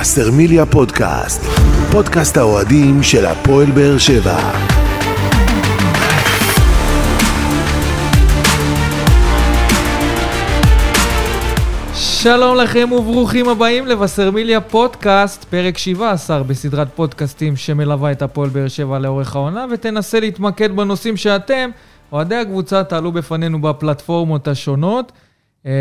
וסרמיליה פודקאסט, פודקאסט האוהדים של הפועל באר שבע. שלום לכם וברוכים הבאים לבשרמיליה פודקאסט, פרק 17 בסדרת פודקאסטים שמלווה את הפועל באר שבע לאורך העונה, ותנסה להתמקד בנושאים שאתם, אוהדי הקבוצה, תעלו בפנינו בפלטפורמות השונות. אה,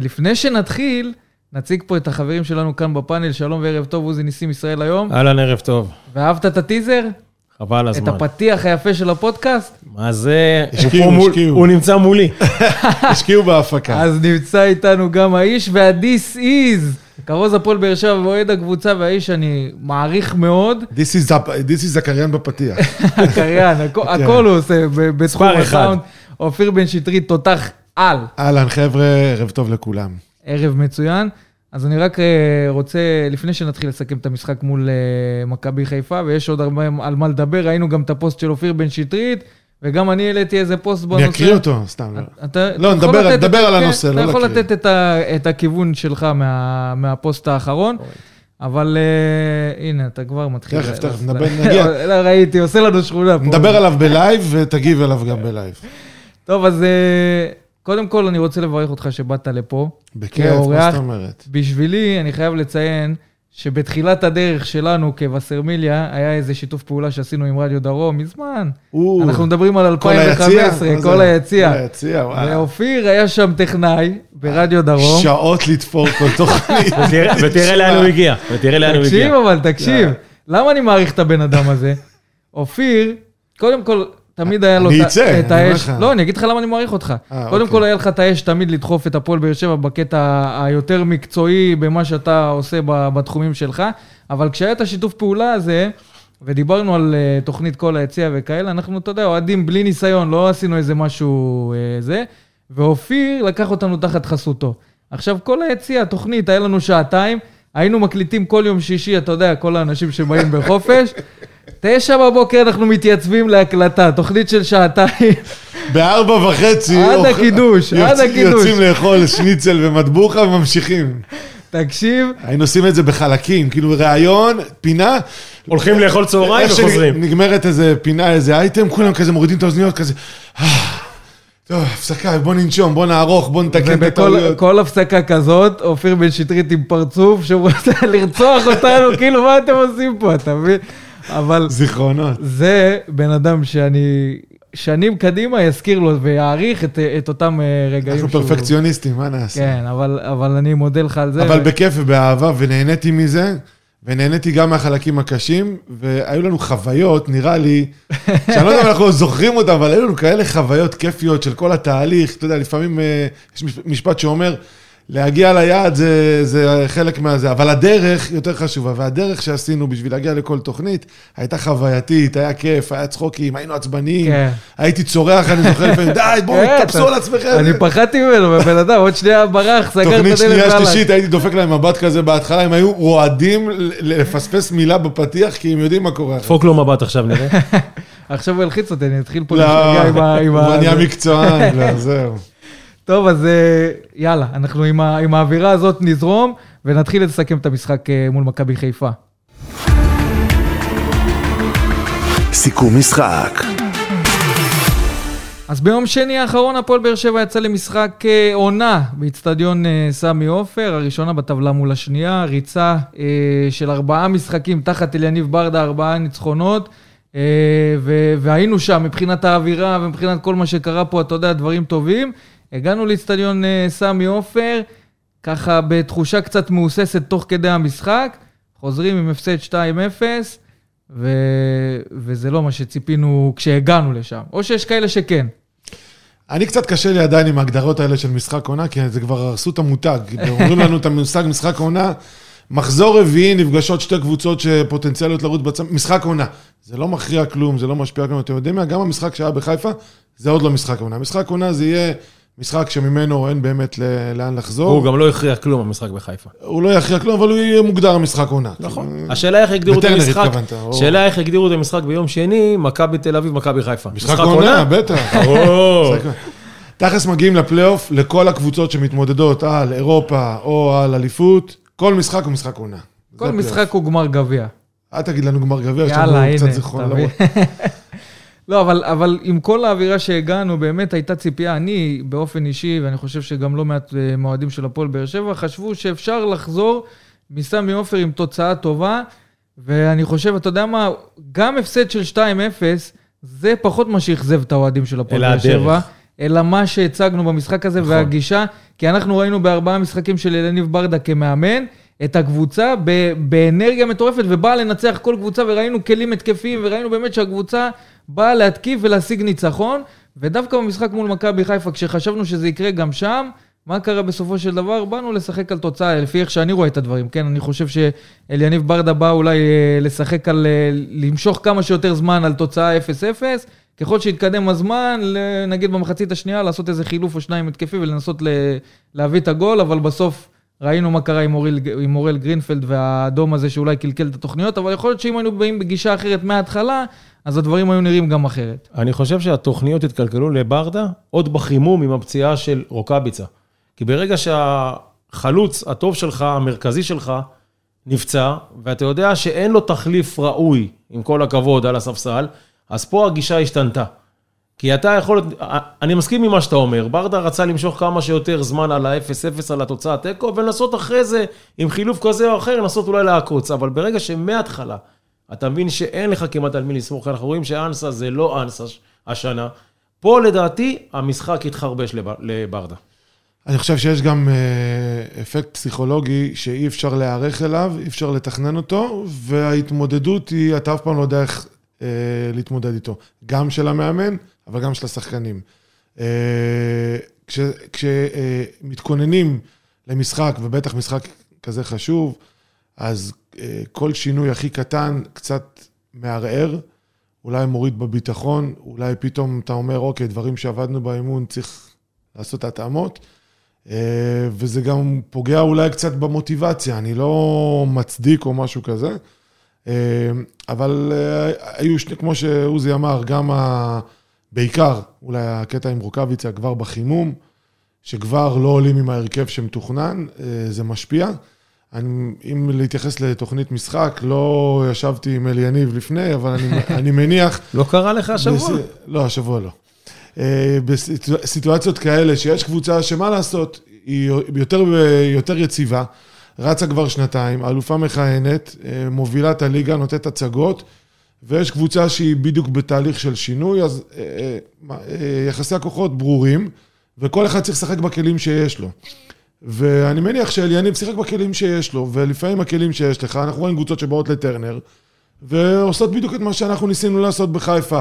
לפני שנתחיל, נציג פה את החברים שלנו כאן בפאנל, שלום וערב טוב, עוזי ניסים ישראל היום. אהלן, ערב טוב. ואהבת את הטיזר? חבל את הזמן. הפתיח היפה של הפודקאסט? מה זה? השקיעו, השקיעו. הוא נמצא מולי. השקיעו בהפקה. אז נמצא איתנו גם האיש וה-This is, כרוז הפועל באר שבע ואוהד הקבוצה, והאיש שאני מעריך מאוד, This is the- This is הקריין בפתיח. הקריין, הכ- הכל הוא עושה בתחום. הסאונד. אופיר בן שטרית, תותח על, אהלן, חבר'ה, ערב טוב לכולם. ערב מצוין. אז אני רק אה, רוצה, לפני שנתחיל לסכם את המשחק מול אה, מכבי חיפה, ויש עוד הרבה על מה לדבר, ראינו גם את הפוסט של אופיר בן שטרית, וגם אני העליתי איזה פוסט בנושא. אני אקריא אותו, סתם. לא. אתה, לא, אתה נדבר- לתת נדבר את- על כן, הנושא, לא אתה יכול להקריא. לתת את, ה, את הכיוון שלך מה, מהפוסט האחרון, אבל אה, הנה, אתה כבר מתחיל. תכף, תכף, נדבר, נגיע. לא, ראיתי, עושה לנו שכונה פה. נדבר עליו ב live ותגיב עליו גם ב live. טוב, אז אה, קודם כל אני רוצה לברך אותך שבאת לפה. בכיף, מה. זאת אומרת? בשבילי, אני חייב לציין שבתחילת הדרך שלנו כווסרמיליה, היה איזה שיתוף פעולה שעשינו עם רדיו דרום מזמן. או, אנחנו מדברים על כל היציע? 2015, מה כל? היציע. כל היציע, וואו. ואופיר היה שם טכנאי ברדיו דרום. שעות לתפור כל תוכנית. ותראה- לאן הוא הגיע. ותראה לאן הוא תקשיב הגיע. אבל, תקשיב. למה אני מעריך את הבן אדם הזה? אופיר, קודם כל, תמיד היה לו אני את ה- אצא, את אני אומר האש. לך. לא, אני אגיד לך למה אני מעריך אותך. אה, קודם אוקיי. כל, היה לך את האש תמיד לדחוף את הפועל באר שבע בקטע היותר מקצועי במה שאתה עושה בתחומים שלך, אבל כשהיה את השיתוף פעולה הזה, ודיברנו על אה, תוכנית כל היציע וכאלה, אנחנו, אתה יודע, אוהדים בלי ניסיון, לא עשינו איזה משהו אה, זה, ואופיר לקח אותנו תחת חסותו. עכשיו, כל היציע, התוכנית, היה לנו שעתיים, היינו מקליטים כל יום שישי, אתה יודע, כל האנשים שבאים בחופש. תשע בבוקר אנחנו מתייצבים להקלטה, תוכנית של שעתיים. בארבע וחצי. עד הקידוש, עד הקידוש. יוצאים לאכול שניצל ומטבוחה וממשיכים. תקשיב, היינו עושים את זה בחלקים, כאילו ראיון, פינה. הולכים לאכול צהריים וחוזרים. שנגמרת איזה פינה, איזה אייטם, כולם כזה מורידים את האוזניות כזה. "אה, טוב, הפסקה, בוא ננשום, בוא נערוך, בוא נתקן את ובכל הטעויות. כל הפסקה כזאת, אופיר בן שטרית עם פרצוף שהוא רוצה לרצוח אותנו, כאילו, מה אתם עושים פה, אתה מבין? אבל זיכרונות. זה בן אדם שאני שנים קדימה יזכיר לו ויעריך את, את אותם אה, רגעים. אנחנו שהוא- פרפקציוניסטים, מה נעשה? כן, אבל, אבל אני מודה לך על זה. אבל בכיף ובאהבה, ונהניתי מזה, ונהניתי גם מהחלקים הקשים, והיו לנו חוויות, נראה לי, שאני לא יודע אם אנחנו זוכרים אותן, אבל היו לנו כאלה חוויות כיפיות של כל התהליך. אתה יודע, לפעמים אה, יש מש- משפט שאומר, להגיע ליעד זה, זה חלק מהזה, אבל הדרך יותר חשובה, והדרך שעשינו בשביל להגיע לכל תוכנית הייתה חווייתית, היה כיף, היה צחוקים, היינו עצבניים, כן. הייתי צורח, אני זוכר לפעמים, די, בואו, כן, תתפסו אתה- על עצמכם. אני פחדתי ממנו, בן אדם, עוד שנייה ברח, סגר את הדלת. תוכנית שנייה. שלישית, הייתי דופק להם מבט כזה בהתחלה, הם היו רועדים לפספס מילה בפתיח, כי הם יודעים מה קורה. דפוק לו מבט עכשיו נראה. עכשיו הוא ילחיץ אותי, אני אתחיל פה לא, להשתגע עם ה... ה- הוא נהיה זה. מקצוען, לא, זהו. טוב, אז אה, יאללה, אנחנו עם ה- עם האווירה הזאת נזרום, ונתחיל לסכם את המשחק אה, מול מכבי חיפה. סיכום משחק. אז ביום שני האחרון הפועל באר שבע יצא למשחק אה, עונה באיצטדיון סמי עופר, הראשונה בטבלה מול השנייה, ריצה אה, של ארבעה משחקים תחת אליניב ברדה, ארבעה ניצחונות, אה, והיינו שם מבחינת האווירה ומבחינת כל מה שקרה פה, אתה יודע, דברים טובים. הגענו לאיצטדיון אה, סמי עופר, ככה בתחושה קצת מהוססת תוך כדי המשחק, חוזרים עם הפסד 2-0. ו... וזה לא מה שציפינו כשהגענו לשם. או שיש כאלה שכן. אני קצת קשה לי עדיין עם ההגדרות האלה של משחק עונה, כי זה כבר הרסו את המותג. אומרים לנו את המושג משחק עונה, מחזור רביעי נפגשות שתי קבוצות שפוטנציאליות לרוץ בצ... משחק עונה. זה לא מכריע כלום, זה לא משפיע כלום. אתם יודעים מה? גם המשחק שהיה בחיפה, זה עוד לא משחק עונה. משחק עונה זה יהיה משחק שממנו אין באמת לאן לחזור. הוא גם לא הכריע כלום במשחק בחיפה. הוא לא יכריע כלום, אבל הוא יהיה מוגדר משחק עונה. נכון. כאילו, השאלה איך הגדירו את המשחק, התכוונת, או- השאלה איך הגדירו את המשחק ביום שני, מכבי תל אביב, מכבי חיפה. משחק עונה, בטח. תכלס מגיעים לפלייאוף לכל הקבוצות שמתמודדות על אירופה או על אליפות, כל משחק הוא משחק עונה. כל. משחק הוא גמר גביע. אל תגיד לנו גמר גביע, יש לנו קצת הנה, זיכרון. לא, אבל, אבל עם כל האווירה שהגענו, באמת הייתה ציפייה, אני באופן אישי, ואני חושב שגם לא מעט אה, מועדים של הפועל באר שבע, חשבו שאפשר לחזור מסמי עופר עם תוצאה טובה, ואני חושב, אתה יודע מה, גם הפסד של 2-0, זה פחות מה שאכזב את האוהדים של הפועל באר שבע. אלא מה שהצגנו במשחק הזה נכון. והגישה, כי אנחנו ראינו בארבעה משחקים של אלניב ברדה כמאמן, את הקבוצה ב- באנרגיה מטורפת ובאה לנצח כל קבוצה וראינו כלים התקפיים וראינו באמת שהקבוצה באה להתקיף ולהשיג ניצחון ודווקא במשחק מול מכבי חיפה כשחשבנו שזה יקרה גם שם, מה קרה בסופו של דבר? באנו לשחק על תוצאה, לפי איך שאני רואה את הדברים, כן? אני חושב שאליניב ברדה בא אולי אה, לשחק על... אה, למשוך כמה שיותר זמן על תוצאה 0-0, ככל שיתקדם הזמן, נגיד במחצית השנייה, לעשות איזה חילוף או שניים התקפי ולנסות להביא את הגול, אבל בסוף ראינו מה קרה עם אוריל, עם אוראל גרינפלד והאדום הזה שאולי קלקל את התוכניות, אבל יכול להיות שאם היינו באים בגישה אחרת מההתחלה, אז הדברים היו נראים גם אחרת. אני חושב שהתוכניות התקלקלו לברדה עוד בחימום עם הפציעה של רוקאביצה. כי ברגע שהחלוץ הטוב שלך, המרכזי שלך, נפצע, ואתה יודע שאין לו תחליף ראוי, עם כל הכבוד, על הספסל, אז פה הגישה השתנתה. כי אתה יכול, אני מסכים עם מה שאתה אומר, ברדה רצה למשוך כמה שיותר זמן על ה-0-0, על התוצאה תיקו, ולנסות אחרי זה, עם חילוף כזה או אחר, לנסות אולי לעקוץ. אבל ברגע שמההתחלה, אתה מבין שאין לך כמעט על מי לסמוך, אנחנו רואים שאנסה זה לא אנסה השנה. פה לדעתי, המשחק התחרבש לב- לברדה. אני חושב שיש גם אה, אפקט פסיכולוגי שאי אפשר להיערך אליו, אי אפשר לתכנן אותו, וההתמודדות היא, אתה אף פעם לא יודע איך להתמודד איתו. גם של המאמן, אבל גם של השחקנים. אה, כשמתכוננים למשחק, ובטח משחק כזה חשוב, אז אה, כל שינוי הכי קטן קצת מערער, אולי מוריד בביטחון, אולי פתאום אתה אומר, אוקיי, דברים שעבדנו באימון, צריך לעשות. אה, וזה גם פוגע אולי קצת במוטיבציה, אני לא מצדיק או משהו כזה, אה, אבל אה, היו, שני- כמו שעוזי אמר, גם ה... בעיקר, אולי הקטע עם רוקאביצה כבר בחימום, שכבר לא עולים עם ההרכב שמתוכנן, אה, זה משפיע. אני, אם להתייחס לתוכנית משחק, לא ישבתי עם אלי יניב לפני, אבל אני, אני מניח... לא קרה לך השבוע? בס... לא, השבוע לא. אה, בסיטואציות כאלה, שיש קבוצה שמה לעשות, היא יותר, יותר יציבה, רצה כבר שנתיים, אלופה מכהנת, אה, מובילה את הליגה, נותנת הצגות, ויש קבוצה שהיא בדיוק בתהליך של שינוי, אז אה, אה, יחסי הכוחות ברורים, וכל אחד צריך לשחק בכלים שיש לו. ואני מניח שאליניב שיחק בכלים שיש לו, ולפעמים הכלים שיש לך, אנחנו רואים קבוצות שבאות לטרנר, ועושות בדיוק את מה שאנחנו ניסינו לעשות בחיפה.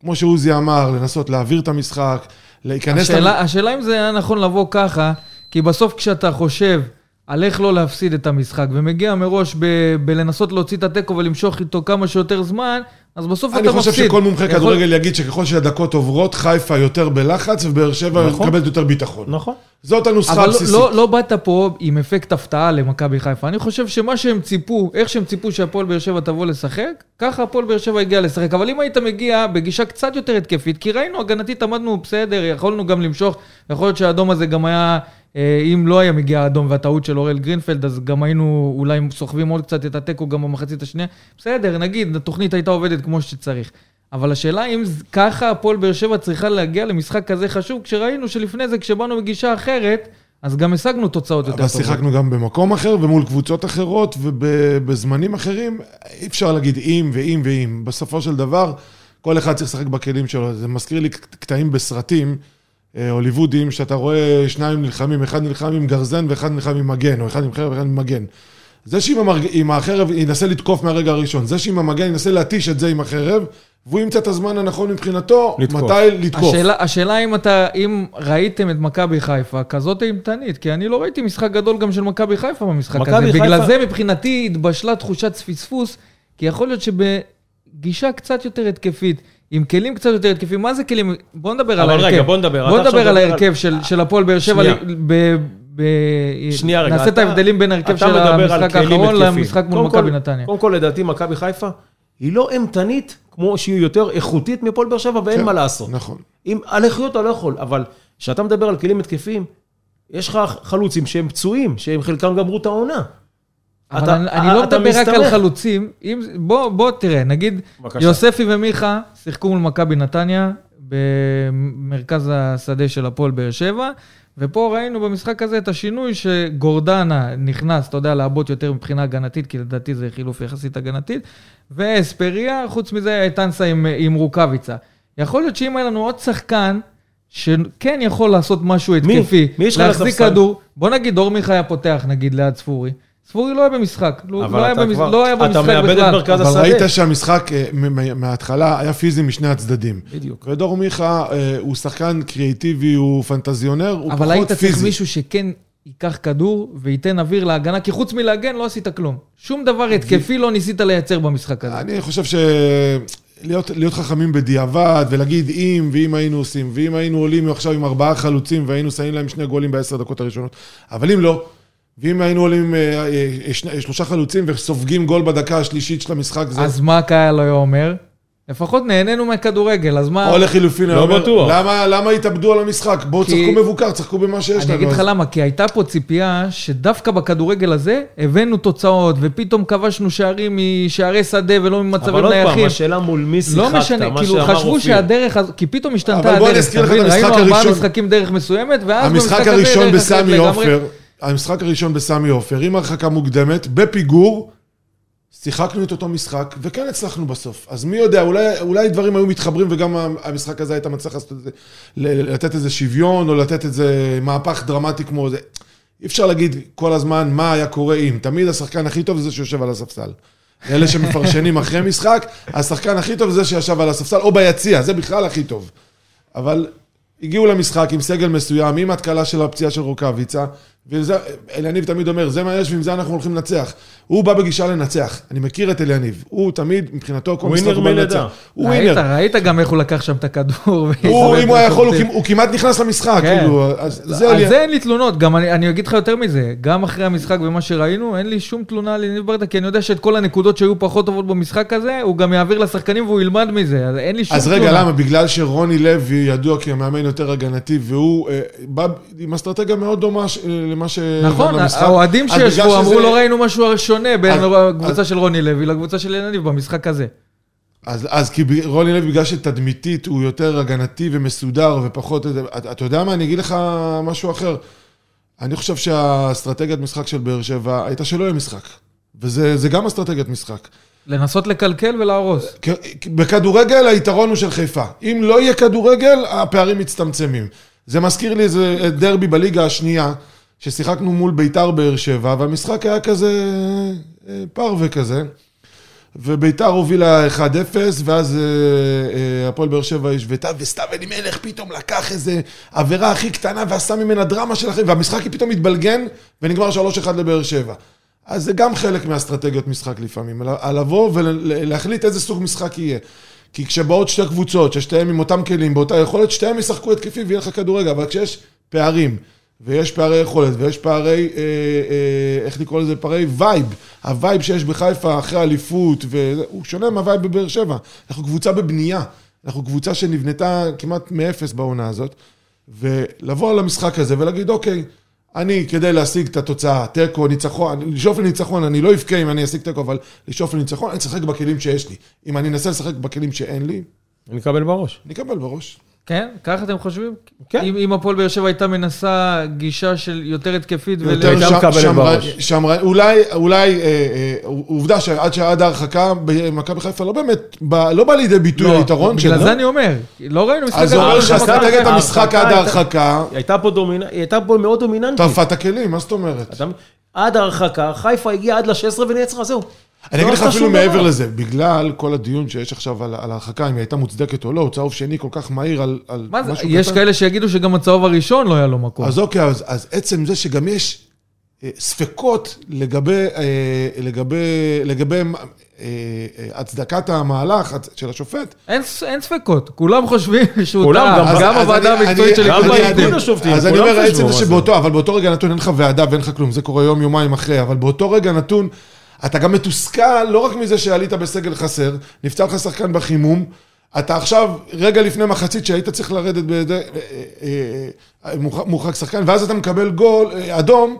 כמו שעוזי אמר, לנסות להעביר את המשחק, להיכנס... השאלה, השאלה אם זה היה נכון לבוא ככה, כי בסוף כשאתה חושב על איך לא להפסיד את המשחק, ומגיע מראש ב- בלנסות להוציא את התיקו ולמשוך איתו כמה שיותר זמן, אז בסוף אני אתה חושב מפסיד. שכל מומחה יכול- כדורגל יגיד שככל שהדקות עוברות, חיפה יותר בלחץ, ובאר שבע נכון. מקבלת יותר ביטחון. נכון. זאת הנוסחה אבל לא, הבסיסית. לא, לא באת פה עם אפקט הפתעה למכבי חיפה. אני חושב שמה שהם ציפו, איך שהם ציפו שהפועל באר שבע תבוא לשחק, ככה הפועל באר שבע הגיע לשחק. אבל אם היית מגיע בגישה קצת יותר התקפית, כי ראינו, הגנתית עמדנו בסדר, יכולנו גם למשוך, יכול להיות שהאדום הזה גם היה, אם לא היה מגיע האדום והטעות של אוראל גרינפלד, אז גם היינו אולי סוחבים עוד קצת את התיקו גם במחצית השנייה. בסדר, נגיד, התוכנית הייתה עובדת כמו שצריך. אבל השאלה אם ככה הפועל באר שבע צריכה להגיע למשחק כזה חשוב, כשראינו שלפני זה, כשבאנו בגישה אחרת, אז גם השגנו תוצאות יותר אבל טובות. שיחקנו גם במקום אחר ומול קבוצות אחרות ובזמנים אחרים, אי אפשר להגיד אם ואם ואם. בסופו של דבר, כל אחד צריך לשחק בכלים שלו. זה מזכיר לי קטעים בסרטים אה, הוליוודיים, שאתה רואה שניים נלחמים, אחד נלחם עם גרזן ואחד נלחם עם מגן, או אחד עם חרב ואחד עם מגן. זה שעם המרג... עם החרב ינסה לתקוף מהרגע הראשון, זה שעם המגן ינסה להתיש את זה עם החרב, והוא ימצא את הזמן הנכון מבחינתו, לתקוף. מתי לתקוף. השאלה, השאלה אם אתה, אם ראיתם את מכבי חיפה כזאת אימתנית, כי אני לא ראיתי משחק גדול גם של מכבי חיפה במשחק הזה. חיפה- בגלל זה מבחינתי התבשלה תחושת פספוס, כי יכול להיות שבגישה קצת יותר התקפית, עם כלים קצת יותר התקפיים, מה זה כלים? בוא נדבר על אבל ההרכב. רגע, בוא נדבר. בוא נדבר על מדבר על- ההרכב של, של הפועל באר שבע. שנייה. ב, רגע. נעשה את ההבדלים בין ההרכב אתה של מדבר על המשחק האחרון. למשחק מול מכבי כל- נתניה. קודם כל, לדעתי, מכבי חיפה היא לא אימתנית, כמו שהיא יותר איכותית מהפועל באר שבע, ואין כן, מה לעשות. נכון. אם על איכויות אתה לא יכול, אבל כשאתה מדבר על כלים התקפיים, יש לך חלוצים שהם פצועים, שהם חלקם גמרו את העונה. אבל אתה- אני, אני לא אתה מדבר רק על מסתמך. חלוצים. אם, בוא, בוא תראה, נגיד, בבקשה. יוספי ומיכה שיחקו מול מכבי נתניה במרכז השדה של הפועל באר שבע, ופה ראינו במשחק הזה את השינוי שגורדנה נכנס, אתה יודע, לעבוד יותר מבחינה הגנתית, כי לדעתי זה חילוף יחסית הגנתית, ואספריה, חוץ מזה, טנסה עם, עם רוקאביצה. יכול להיות שאם היה לנו עוד שחקן, שכן יכול לעשות משהו מי? התקפי, מי יש לך להחזיק? כדור, בוא נגיד אור מיכה היה פותח נגיד ליד ספורי. ספורי לא היה במשחק, לא, אבל לא, היה, אתה במש... כבר- לא היה אתה במשחק מאבד את בכלל. מרכז אבל השדה. ראית שהמשחק אה, מההתחלה היה פיזי משני הצדדים. בדיוק. ודור מיכה אה, הוא שחקן קריאיטיבי, הוא פנטזיונר, הוא אבל היית פחות צריך פיזי. מישהו שכן ייקח כדור וייתן אוויר להגנה, כי חוץ מלהגן לא עשית כלום. שום דבר התקפי לא ניסית לייצר במשחק הזה. אני חושב ש... להיות, להיות חכמים בדיעבד ולהגיד אם ואם היינו עושים, ואם היינו עולים עכשיו עם ארבעה חלוצים והיינו שמים להם שני גולים בעשר דקות הראשונות, אבל אם לא, ואם היינו עולים אה, אה, שני, שלושה חלוצים וסופגים גול בדקה השלישית של המשחק, זה... אז מה קהל היה אומר? לפחות נהנינו מהכדורגל, אז מה... או לחילופין, לא אומר, בטוח. למה, למה התאבדו על המשחק? בואו כי- תשחקו מבוקר, תשחקו במה שיש לנו. אני אגיד לך אז- למה, כי הייתה פה ציפייה שדווקא בכדורגל הזה הבאנו תוצאות, ופתאום כבשנו שערים משערי שדה ולא ממצבים אבל עוד פעם, נייחים. השאלה מול מי שיחקת, לא משנה, מה כאילו שאמר חשבו אופיר. שהדרך, הז- כי פתאום השתנתה אבל בוא אני הדרך, אזכיר לך אתה את מבין? המשחק ראינו ארבעה הראשון. משחקים דרך מסוימת, ואז המשחק במשחק הזה הראשון דרך אחרת בסמי לגמרי. עופר, המשחק הראשון בסמי עופר, עם הרחקה מוקדמת, בפיגור, שיחקנו את אותו משחק, וכן הצלחנו בסוף. אז מי יודע, אולי, אולי דברים היו מתחברים, וגם המשחק הזה היית מצליח לתת איזה שוויון, או לתת איזה מהפך דרמטי כמו זה. אי אפשר להגיד כל הזמן מה היה קורה אם. תמיד השחקן הכי טוב זה שיושב על הספסל. אלה שמפרשנים אחרי משחק, השחקן הכי טוב זה שישב על הספסל, או ביציע, זה בכלל הכי טוב. אבל הגיעו למשחק עם סגל מסוים, עם התקלה של הפציעה של רוקאביצה, וזה, אליניב תמיד אומר, זה מה יש ועם זה אנחנו הולכים לנצח. הוא בא בגישה לנצח, אני מכיר את אליניב, הוא תמיד, מבחינתו, כל משחק הוא בא מלידה. לנצח. הוא ווינר. ראית גם איך הוא לקח שם את הכדור. הוא, אם הוא היה יכול, הוא כמ- הוא כמעט נכנס למשחק, כן. כאילו, אז זה על זה אין לי תלונות, גם אני, אני אגיד לך יותר מזה, גם אחרי המשחק ומה שראינו, אין לי שום תלונה על יניב ברדה, כי אני יודע שאת כל הנקודות שהיו פחות טובות במשחק הזה, הוא גם יעביר לשחקנים והוא ילמד מזה, אז אין לי שום אז תלונה. רגע, למה? בגלל שרוני לוי ידוע כמאמן יותר הגנתי, והוא אה, בא עם אסטרטגיה מאוד דומה ש- למה ש... נכון. האוהדים שישבו אמרו לא ראינו משהו שונה בין הקבוצה של רוני לוי לקבוצה של יניב במשחק הזה. אז, אז כי רוני לוי, בגלל שתדמיתית הוא יותר הגנתי ומסודר ופחות... אתה, אתה יודע מה, אני אגיד לך משהו אחר. אני חושב שהאסטרטגיית משחק של באר שבע הייתה שלא יהיה משחק. וזה זה גם אסטרטגיית משחק. לנסות לקלקל ולהרוס. בכדורגל היתרון הוא של חיפה. אם לא יהיה כדורגל, הפערים מצטמצמים. זה מזכיר לי איזה דרבי בליגה השנייה, ששיחקנו מול ביתר באר שבע, והמשחק היה כזה אה, פרווה כזה. וביתר הובילה 1-0, ואז אה, אה, הפועל באר שבע השוותה, וסתיו אלימלך פתאום לקח איזה עבירה הכי קטנה ועשה ממנה דרמה של החיים, והמשחק פתאום התבלגן, ונגמר 3-1 לבאר שבע. אז זה גם חלק מאסטרטגיות משחק לפעמים, לבוא ולהחליט איזה סוג משחק יהיה. כי כשבאות שתי קבוצות, ששתיהן עם אותם כלים, באותה יכולת, שתיהן ישחקו התקפי ויהיה לך כדורגל, אבל כשיש פערים, ויש פערי יכולת, ויש פערי, אה, אה, איך לקרוא לזה? פערי vibe. ה vibe שיש בחיפה אחרי אליפות, הוא שונה מה vibe בבאר שבע. אנחנו קבוצה בבנייה. אנחנו קבוצה שנבנתה כמעט מאפס בעונה הזאת. ולבוא למשחק הזה ולהגיד, אוקיי, אני, כדי להשיג את התוצאה, תיקו, ניצחון, לשאוף לניצחון, אני לא אבכה אם אני אשיג תיקו, אבל לשאוף לניצחון, אני אשחק בכלים שיש לי. אם אני אנסה לשחק בכלים שאין לי, אני מקבל בראש. אני אקבל בראש. כן? ככה אתם חושבים? כן. אם, אם הפועל באר שבע הייתה מנסה גישה של יותר התקפית ול... יותר הייתה שם- מקבלת שמרן- בראש. שמרן- אולי, אולי, אה, אה, עובדה שעד שעד ההרחקה, במכבי חיפה לא באמת, בא- לא בא לידי ביטוי לא, היתרון בגלל שלה. זה אני אומר, לא ראינו משחק אז גדול אומר שאסטרטגיית חיפה. המשחק עד ההרחקה, הייתה פה דומינה, היא הייתה פה מאוד דומיננטית. טרפה את הכלים, מה זאת אומרת? עד ההרחקה, חיפה הגיעה עד ל-16 ונעצרה, זהו. אני לא אגיד לך עשתה אפילו מעבר. לזה, בגלל כל הדיון שיש עכשיו על על ההרחקה, אם היא הייתה מוצדקת או לא, צהוב שני כל כך מהיר על על מה זה? משהו יש קטן. כאלה שיגידו שגם הצהוב הראשון לא היה לו מקום. אז אוקיי, אז, אז עצם זה שגם יש אה, ספקות לגבי, אה, לגבי, לגבי אה, הצדקת המהלך של השופט, אין, ס- אין ספקות, כולם חושבים שהוא כולם, טעה, גם- גם אז הוועדה המקצועית של גם איגוד. השופטים, אז אני אומר, עצם זה זה. שבאותו, אבל באותו רגע נתון אין לך ועדה ואין לך כלום, זה קורה יום, יומיים אחרי, אבל באותו רגע נתון, אתה גם מתוסכל לא רק מזה שעלית בסגל חסר, נפצע לך שחקן בחימום, אתה עכשיו, רגע לפני מחצית שהיית צריך לרדת בידי, אה, אה, אה, מורחק- שחקן, ואז אתה מקבל גול, אדום,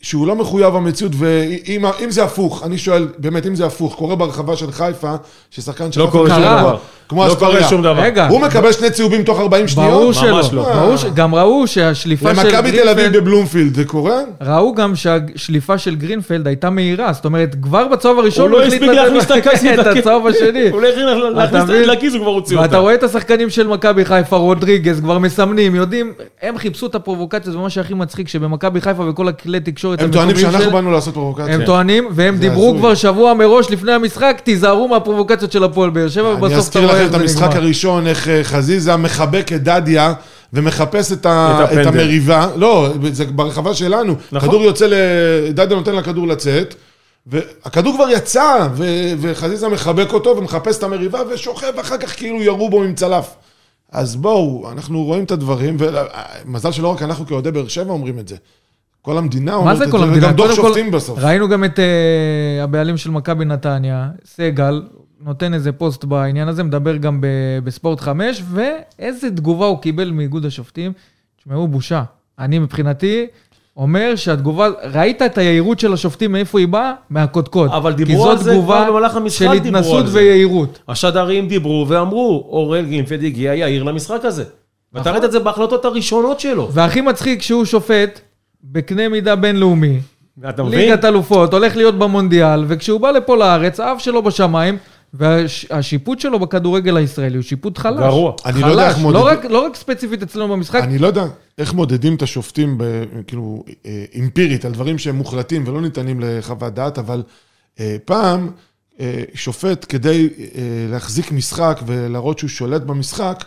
שהוא לא מחויב המציאות, ואם אם זה הפוך, אני שואל, באמת, אם זה הפוך, קורה ברחבה של חיפה, ששחקן של לא קורה שום. דבר. כמו לא קורה אספריה. שום דבר. רגע. הוא מקבל שני צהובים תוך 40 שניות? ברור ממש שלא. לא. ברור ש... גם ראו שהשליפה של למכבי תל אביב גרינפלד... בבלומפילד, זה קורה? ראו גם שהשליפה של גרינפלד הייתה מהירה, זאת אומרת, כבר בצהוב הראשון הוא לא החליט הספיק לתת להכניס את הכיס את. הצהוב השני. הוא לא הכניס להכניס את? היד לכיס, הוא כבר הוציא ואתה אותה. רואה את השחקנים של מכבי חיפה, רודריגז, כבר מסמנים, יודעים, הם חיפשו את הפרובוקציה, זה מה שהכי מצחיק, שבמכבי חיפה וכל הכלי תקשורת הם טוענים שאנחנו באנו לעשות פרובוקציה. הם טוענים, והם דיברו. כבר שבוע מראש לפני המשחק, תיזהרו מהפרובוקציות של הפועל באר שבע, ובסוף אתה אזכיר רואה איך את זה המשחק נגמר. הראשון, איך אה, חזיזה מחבק את דדיה ומחפש את ה- את. את המריבה. לא, זה ברחבה שלנו. נכון. כדור יוצא, ל- דדיה נותן לכדור לצאת, והכדור כבר יצא, ו- וחזיזה מחבק אותו ומחפש את המריבה ושוכב אחר כך כאילו ירו בו עם צלף. אז בואו, אנחנו רואים את הדברים, ומזל שלא רק אנחנו כאוהדי באר שבע אומרים את זה. כל המדינה אומרת את זה? וגם דוח קודם כל, שופטים בסוף. ראינו גם את אה, הבעלים של מכבי נתניה, סגל, נותן איזה פוסט בעניין הזה, מדבר גם ב- בספורט 5, ואיזה תגובה הוא קיבל מאיגוד השופטים. תשמעו, בושה. אני מבחינתי אומר שהתגובה, ראית את היהירות של השופטים, מאיפה היא באה? מהקודקוד. אבל כי דיברו על זה תגובה כבר במהלך המשחק, של דיברו התנסות על זה. ויהירות. השדרים דיברו ואמרו, אורל גרינפלד הגיע יאיר למשחק הזה. ואתה נכון. ראית את זה בהחלטות הראשונות שלו. והכי מצחיק שהוא שופט בקנה מידה בינלאומי, ואתה מבין? ליגת אלופות, הולך להיות במונדיאל, וכשהוא בא לפה לארץ, האף שלו בשמיים, והשיפוט שלו בכדורגל הישראלי הוא שיפוט חלש. גרוע. אני לא יודע איך חלש, מודד- לא רק, לא רק ספציפית אצלנו במשחק, אני לא יודע איך מודדים את השופטים, ב, כאילו, אה, אמפירית, על דברים שהם מוחלטים ולא ניתנים לחוות דעת, אבל אה, פעם, אה, שופט, כדי אה, להחזיק משחק ולהראות שהוא שולט במשחק,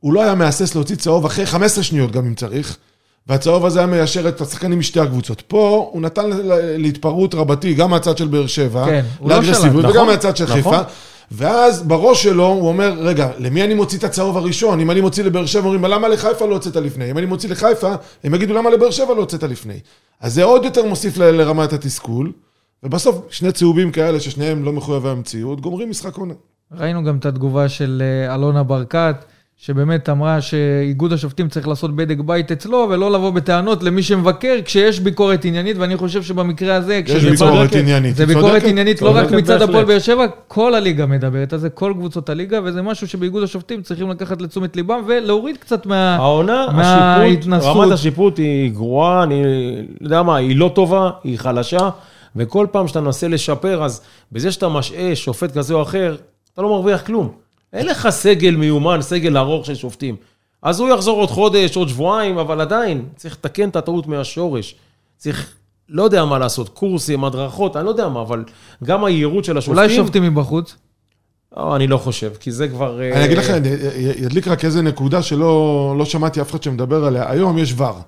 הוא לא היה מהסס להוציא צהוב אחרי 15 שניות גם אם צריך, והצהוב הזה היה מיישר את השחקנים משתי הקבוצות. פה הוא נתן להתפרעות רבתי, גם מהצד של באר שבע, כן, לא לאגרסיביות, שלט, וגם נכון, מהצד של נכון. חיפה. ואז בראש שלו הוא אומר, רגע, למי אני מוציא את הצהוב הראשון? אם אני מוציא לבאר שבע, אומרים, למה לחיפה לא הוצאת לפני? אם אני מוציא לחיפה, הם יגידו, למה לבאר שבע לא הוצאת לפני? אז זה עוד יותר מוסיף ל- לרמת התסכול, ובסוף שני צהובים כאלה, ששניהם לא מחויבי המציאות, גומרים משחק עונה. ראינו גם את התגובה של אה, אלונה ברקת, שבאמת אמרה שאיגוד השופטים צריך לעשות בדק בית אצלו, ולא לבוא בטענות למי שמבקר כשיש ביקורת עניינית, ואני חושב שבמקרה הזה, יש כשזה ביקורת עניינית. זה ביקורת. עניינית לא רק מצד. הפועל באר שבע, כל הליגה מדברת על זה, כל קבוצות הליגה, וזה משהו שבאיגוד השופטים צריכים לקחת לתשומת ליבם ולהוריד קצת מה... העונה, השיפוט, מההתנסות. רמת השיפוט היא גרועה, אני יודע מה, היא לא טובה, היא חלשה, וכל פעם שאתה מנסה לשפר, אז בזה שאתה משעה שופט כזה או אחר, אתה לא מרוויח כלום. אין לך סגל מיומן, סגל ארוך של שופטים. אז הוא יחזור עוד חודש, עוד שבועיים, אבל עדיין, צריך לתקן את הטעות מהשורש. צריך, לא יודע מה לעשות, קורסים, הדרכות, אני לא יודע מה, אבל גם היהירות של השופטים... אולי שופטים מבחוץ? לא, אני לא חושב, כי זה כבר... אני אגיד אה, לך, אני ידליק רק איזה נקודה שלא לא שמעתי אף אחד שמדבר עליה. היום יש ור.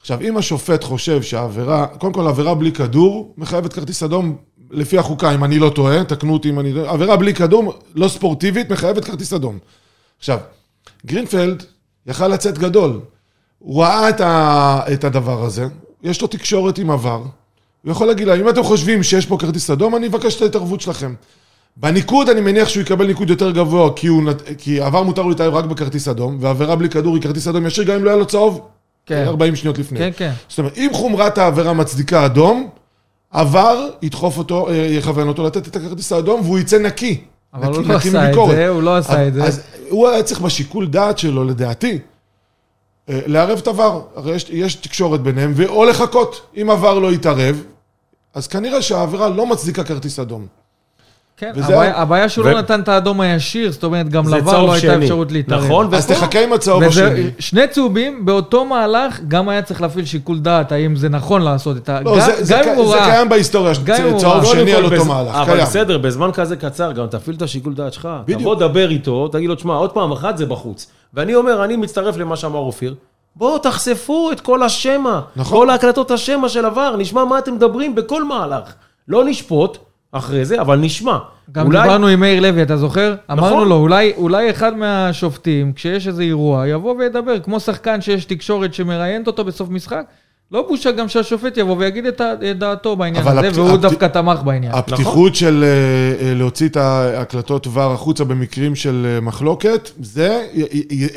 עכשיו, אם השופט חושב שהעבירה, קודם כל עבירה בלי כדור, מחייבת כרטיס אדום לפי החוקה, אם אני לא טועה, תקנו אותי אם אני... עבירה בלי כדור, לא ספורטיבית, מחייבת כרטיס אדום. עכשיו, גרינפלד יכל לצאת גדול. הוא ראה את, ה, את הדבר הזה, יש לו תקשורת עם עבר, הוא יכול להגיד להם, אם אתם חושבים שיש פה כרטיס אדום, אני אבקש את ההתערבות שלכם. בניקוד אני מניח שהוא יקבל ניקוד יותר גבוה, כי, הוא, כי עבר מותר לו להתערב רק בכרטיס אדום, ועבירה בלי כדור היא כרטיס אדום ישיר, גם אם לא היה לו צהוב, כן. 40 שניות לפני. כן, כן. זאת אומרת, אם חומרת העבירה מצדיקה אדום, עבר ידחוף אותו, אה, יכוון אותו לתת את הכרטיס האדום, והוא יצא נקי. אבל נקי- הוא לא נקי עשה את מביקורת. זה, הוא לא עשה את זה. אז הוא היה צריך בשיקול דעת שלו, לדעתי, אה, לערב את עבר. הרי יש, יש תקשורת ביניהם, ואו לחכות. אם עבר לא יתערב, אז כנראה שהעבירה לא מצדיקה כרטיס אדום. כן, וזה- הבעיה- הבעיה שהוא ו- לא נתן את האדום הישיר, זאת אומרת, גם לבר לא הייתה. אפשרות להתערב. נכון, אז ופה- תחכה עם הצהוב וזה, השני. שני צהובים באותו מהלך, גם היה צריך להפעיל שיקול דעת, האם זה נכון לעשות את ה... לא, גם, זה, גם הוא. קיים בהיסטוריה, צהוב. שני על אותו בז- מהלך, אבל קיים. בסדר, בזמן כזה קצר, גם תפעיל את השיקול דעת שלך. בדיוק. תבוא, דבר איתו, תגיד לו, תשמע, עוד פעם אחת זה בחוץ. ואני אומר, אני מצטרף למה שאמר אופיר. בואו תחשפו את כל השמע. נכון. כל ההקלטות השמע של עבר, נשמע מה אתם מדברים בכל מהלך. לא נשפוט אחרי זה, אבל נשמע. גם אולי- דיברנו עם מאיר לוי, אתה זוכר? נכון. אמרנו לו, אולי, אולי אחד מהשופטים, כשיש איזה אירוע, יבוא וידבר, כמו שחקן שיש תקשורת שמראיינת אותו בסוף משחק, לא בושה גם שהשופט יבוא ויגיד את דעתו בעניין הזה, הפת- והוא הפת- דווקא תמך בעניין. הפתיחות של אה, אה, להוציא את ההקלטות ור החוצה במקרים של אה, מחלוקת, זה י- י- י-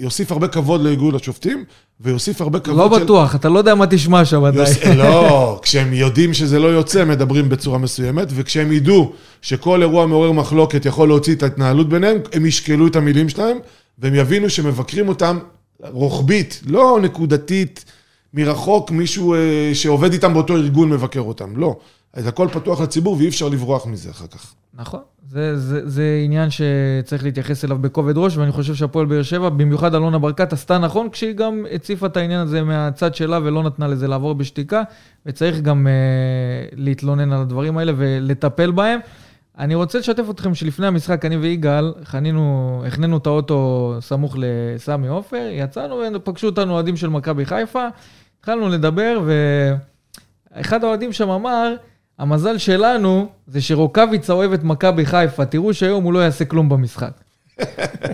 יוסיף הרבה כבוד לאיגוד השופטים, ויוסיף הרבה לא כבוד של... בטוח, אתה לא יודע מה תשמע שם עדיין. יוס- לא, כשהם יודעים שזה לא יוצא, מדברים בצורה מסוימת, וכשהם ידעו שכל אירוע מעורר מחלוקת יכול להוציא את ההתנהלות ביניהם, הם ישקלו את המילים שלהם, והם יבינו שמבקרים אותם רוחבית, לא נקודתית, מרחוק, מישהו אה, שעובד איתם באותו ארגון מבקר אותם, לא. אז הכל פתוח לציבור ואי אפשר לברוח מזה אחר כך. נכון, זה, זה, זה עניין שצריך להתייחס אליו בכובד ראש, ואני חושב שהפועל באר שבע, במיוחד אלונה ברקת, עשתה נכון כשהיא גם הציפה את העניין הזה מהצד שלה ולא נתנה לזה לעבור בשתיקה, וצריך גם אה, להתלונן על הדברים האלה ולטפל בהם. אני רוצה לשתף אתכם שלפני המשחק, אני ויגאל, חנינו, החנינו את האוטו סמוך לסמי עופר, יצאנו ופגשו אותנו אוהדים של מכבי חיפה, התחלנו לדבר, ואחד האוהדים שם אמר, המזל שלנו זה שרוקאביצה אוהב את מכבי חיפה, תראו שהיום הוא לא יעשה כלום במשחק.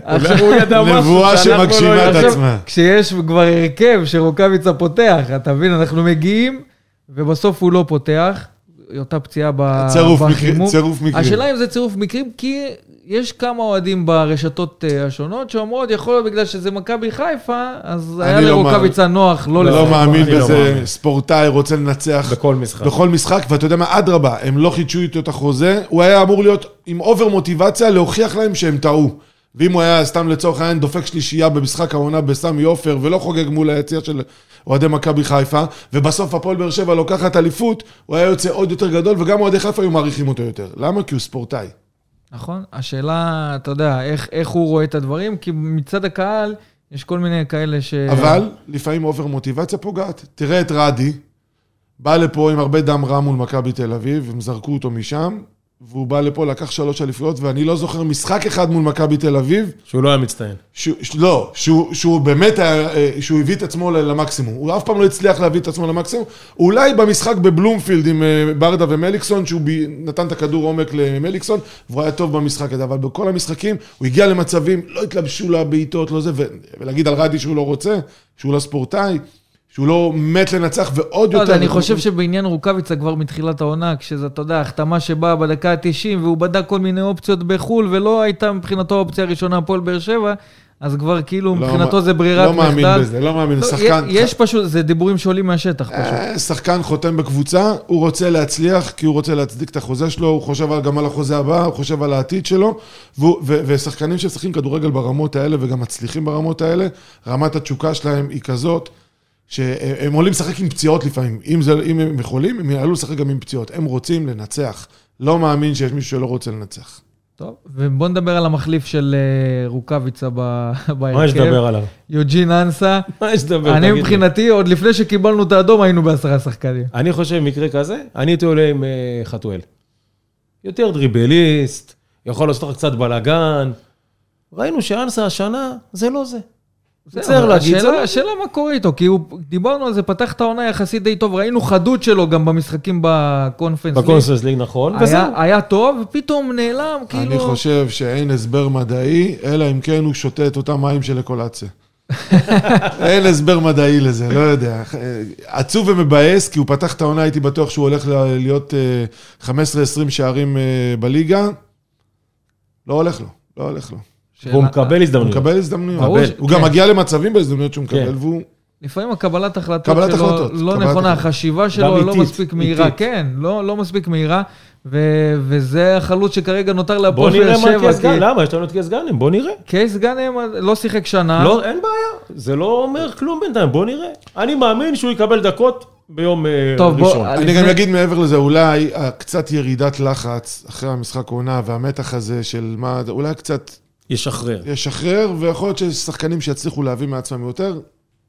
עכשיו, הוא ידע משהו נבואה שאנחנו לא שמגשימה את עצמה. כשיש כבר הרכב שרוקאביצה פותח, אתה מבין, אנחנו מגיעים, ובסוף הוא לא פותח, אותה פציעה בחימום. צירוף מקרים. השאלה אם זה צירוף מקרים, כי יש כמה אוהדים ברשתות אה, השונות שאומרות, יכול להיות בגלל שזה מכבי חיפה, אז אני היה לא לרוקאביצה נוח לא לא לשחק. מאמין אני לא בזה, מאמין. ספורטאי רוצה לנצח. בכל משחק. בכל משחק, ואתה יודע מה, אדרבה, הם לא חידשו איתו את החוזה, הוא היה אמור להיות עם over מוטיבציה להוכיח להם שהם טעו. ואם הוא היה סתם לצורך העניין דופק שלישייה במשחק העונה בסמי עופר ולא חוגג מול היציע של אוהדי מכבי חיפה, ובסוף הפועל באר שבע לוקחת אליפות, הוא היה יוצא עוד יותר גדול, וגם אוהדי חיפה היו מעריכים אותו יותר. למה? כי הוא ספורטאי. נכון. השאלה, אתה יודע, איך, איך הוא רואה את הדברים, כי מצד הקהל, יש כל מיני כאלה ש... אבל לפעמים over מוטיבציה פוגעת. תראה את רדי, בא לפה עם הרבה דם רע מול מכבי תל אביב, הם זרקו אותו משם, והוא בא לפה, לקח שלוש אליפויות, ואני לא זוכר משחק אחד מול מכבי תל אביב, שהוא לא היה מצטיין. ש- לא, שהוא, שהוא באמת, היה, אה, שהוא הביא את עצמו למקסימום. הוא אף פעם לא הצליח להביא את עצמו למקסימום. אולי במשחק בבלומפילד עם אה, ברדה ומליקסון, שהוא בי, נתן את הכדור עומק למליקסון, והוא היה טוב במשחק הזה, אבל בכל המשחקים הוא הגיע למצבים, לא התלבשו לבעיטות, לא זה, ו- ולהגיד על רדי שהוא לא רוצה, שהוא לא ספורטאי, שהוא לא מת לנצח, ועוד לא יותר... אני חושב שבעניין רוקאביצה כבר מתחילת העונה, כשזה, אתה יודע, החתמה שבאה בדקה ה-90, והוא בדק כל מיני אופציות בחו"ל, ולא הייתה מבחינתו האופציה הראשונה הפועל באר שבע, אז כבר כאילו לא מבחינתו מא- זה ברירת לא מחדל. מאמין בזה, לא מאמין, לא, שחקן... יש פשוט, זה דיבורים שעולים מהשטח פשוט. אה, שחקן חותם בקבוצה, הוא רוצה להצליח, כי הוא רוצה להצדיק את החוזה שלו, הוא חושב גם על החוזה הבא, הוא חושב על העתיד שלו, והוא- ו- ושחקנים שמשחקים כדורגל ברמות האלה וגם מצליחים ברמות האלה, רמת התשוקה שלהם היא כזאת, שהם עולים לשחק עם פציעות לפעמים. אם, זה, אם הם יכולים, הם יעלו לשחק גם עם פציעות. הם רוצים לנצח. לא מאמין שיש מישהו שלא רוצה לנצח. טוב, ובוא נדבר על המחליף של אה, רוקאביצה בהרכב. מה יש לדבר עליו? יוג'ין אנסה. מה יש לדבר? אני. מבחינתי, עוד לפני שקיבלנו את האדום, היינו בעשרה שחקנים. אני חושב במקרה כזה, אני הייתי עולה עם אה, חתואל. יותר דריבליסט, יכול לעשות לך קצת בלאגן. ראינו שאנסה השנה, זה לא זה. מצטער להגיד, זה השאלה, השאלה מה קורה איתו, כי הוא, דיברנו על זה, פתח את העונה יחסית די טוב, ראינו חדות שלו גם במשחקים בקונפרנס ליג. בקונספנס ליג נכון. היה, היה טוב, ופתאום נעלם, כאילו... אני חושב שאין הסבר מדעי, אלא אם כן הוא שותה את אותם מים של אקולציה. אין הסבר מדעי לזה, לא יודע. עצוב ומבאס, כי הוא פתח את העונה, הייתי בטוח שהוא הולך ל- להיות אה, 15-20 שערים אה, בליגה. לא הולך לו, לא הולך לו. והוא מקבל הוא הזדמנויות. מקבל הזדמנויות. הוא גם כן. מגיע למצבים בהזדמנויות שהוא מקבל, כן. והוא... לפעמים הקבלת החלטות קבלת שלו לא נכונה. החשיבה שלו לא מספיק מהירה. כן, לא, לא מספיק מהירה, ו, וזה החלוץ שכרגע נותר בוא להפועל נראה באר מה שבע, קייס כי גאנם, למה? יש לנו את קייס גאנם, בוא נראה. קייס גאנם לא שיחק שנה, לא, אין בעיה, זה לא אומר כלום בינתיים, בוא נראה. אני מאמין שהוא יקבל דקות ביום אה, טוב, בוא, ראשון. אה, אני לפני- גם אגיד מעבר לזה, אולי קצת ירידת לחץ אחרי המשחק עונה והמתח הזה של מה, אולי קצת ישחרר. ישחרר, ויכול להיות שיש שחקנים שיצליחו להביא מעצמם יותר.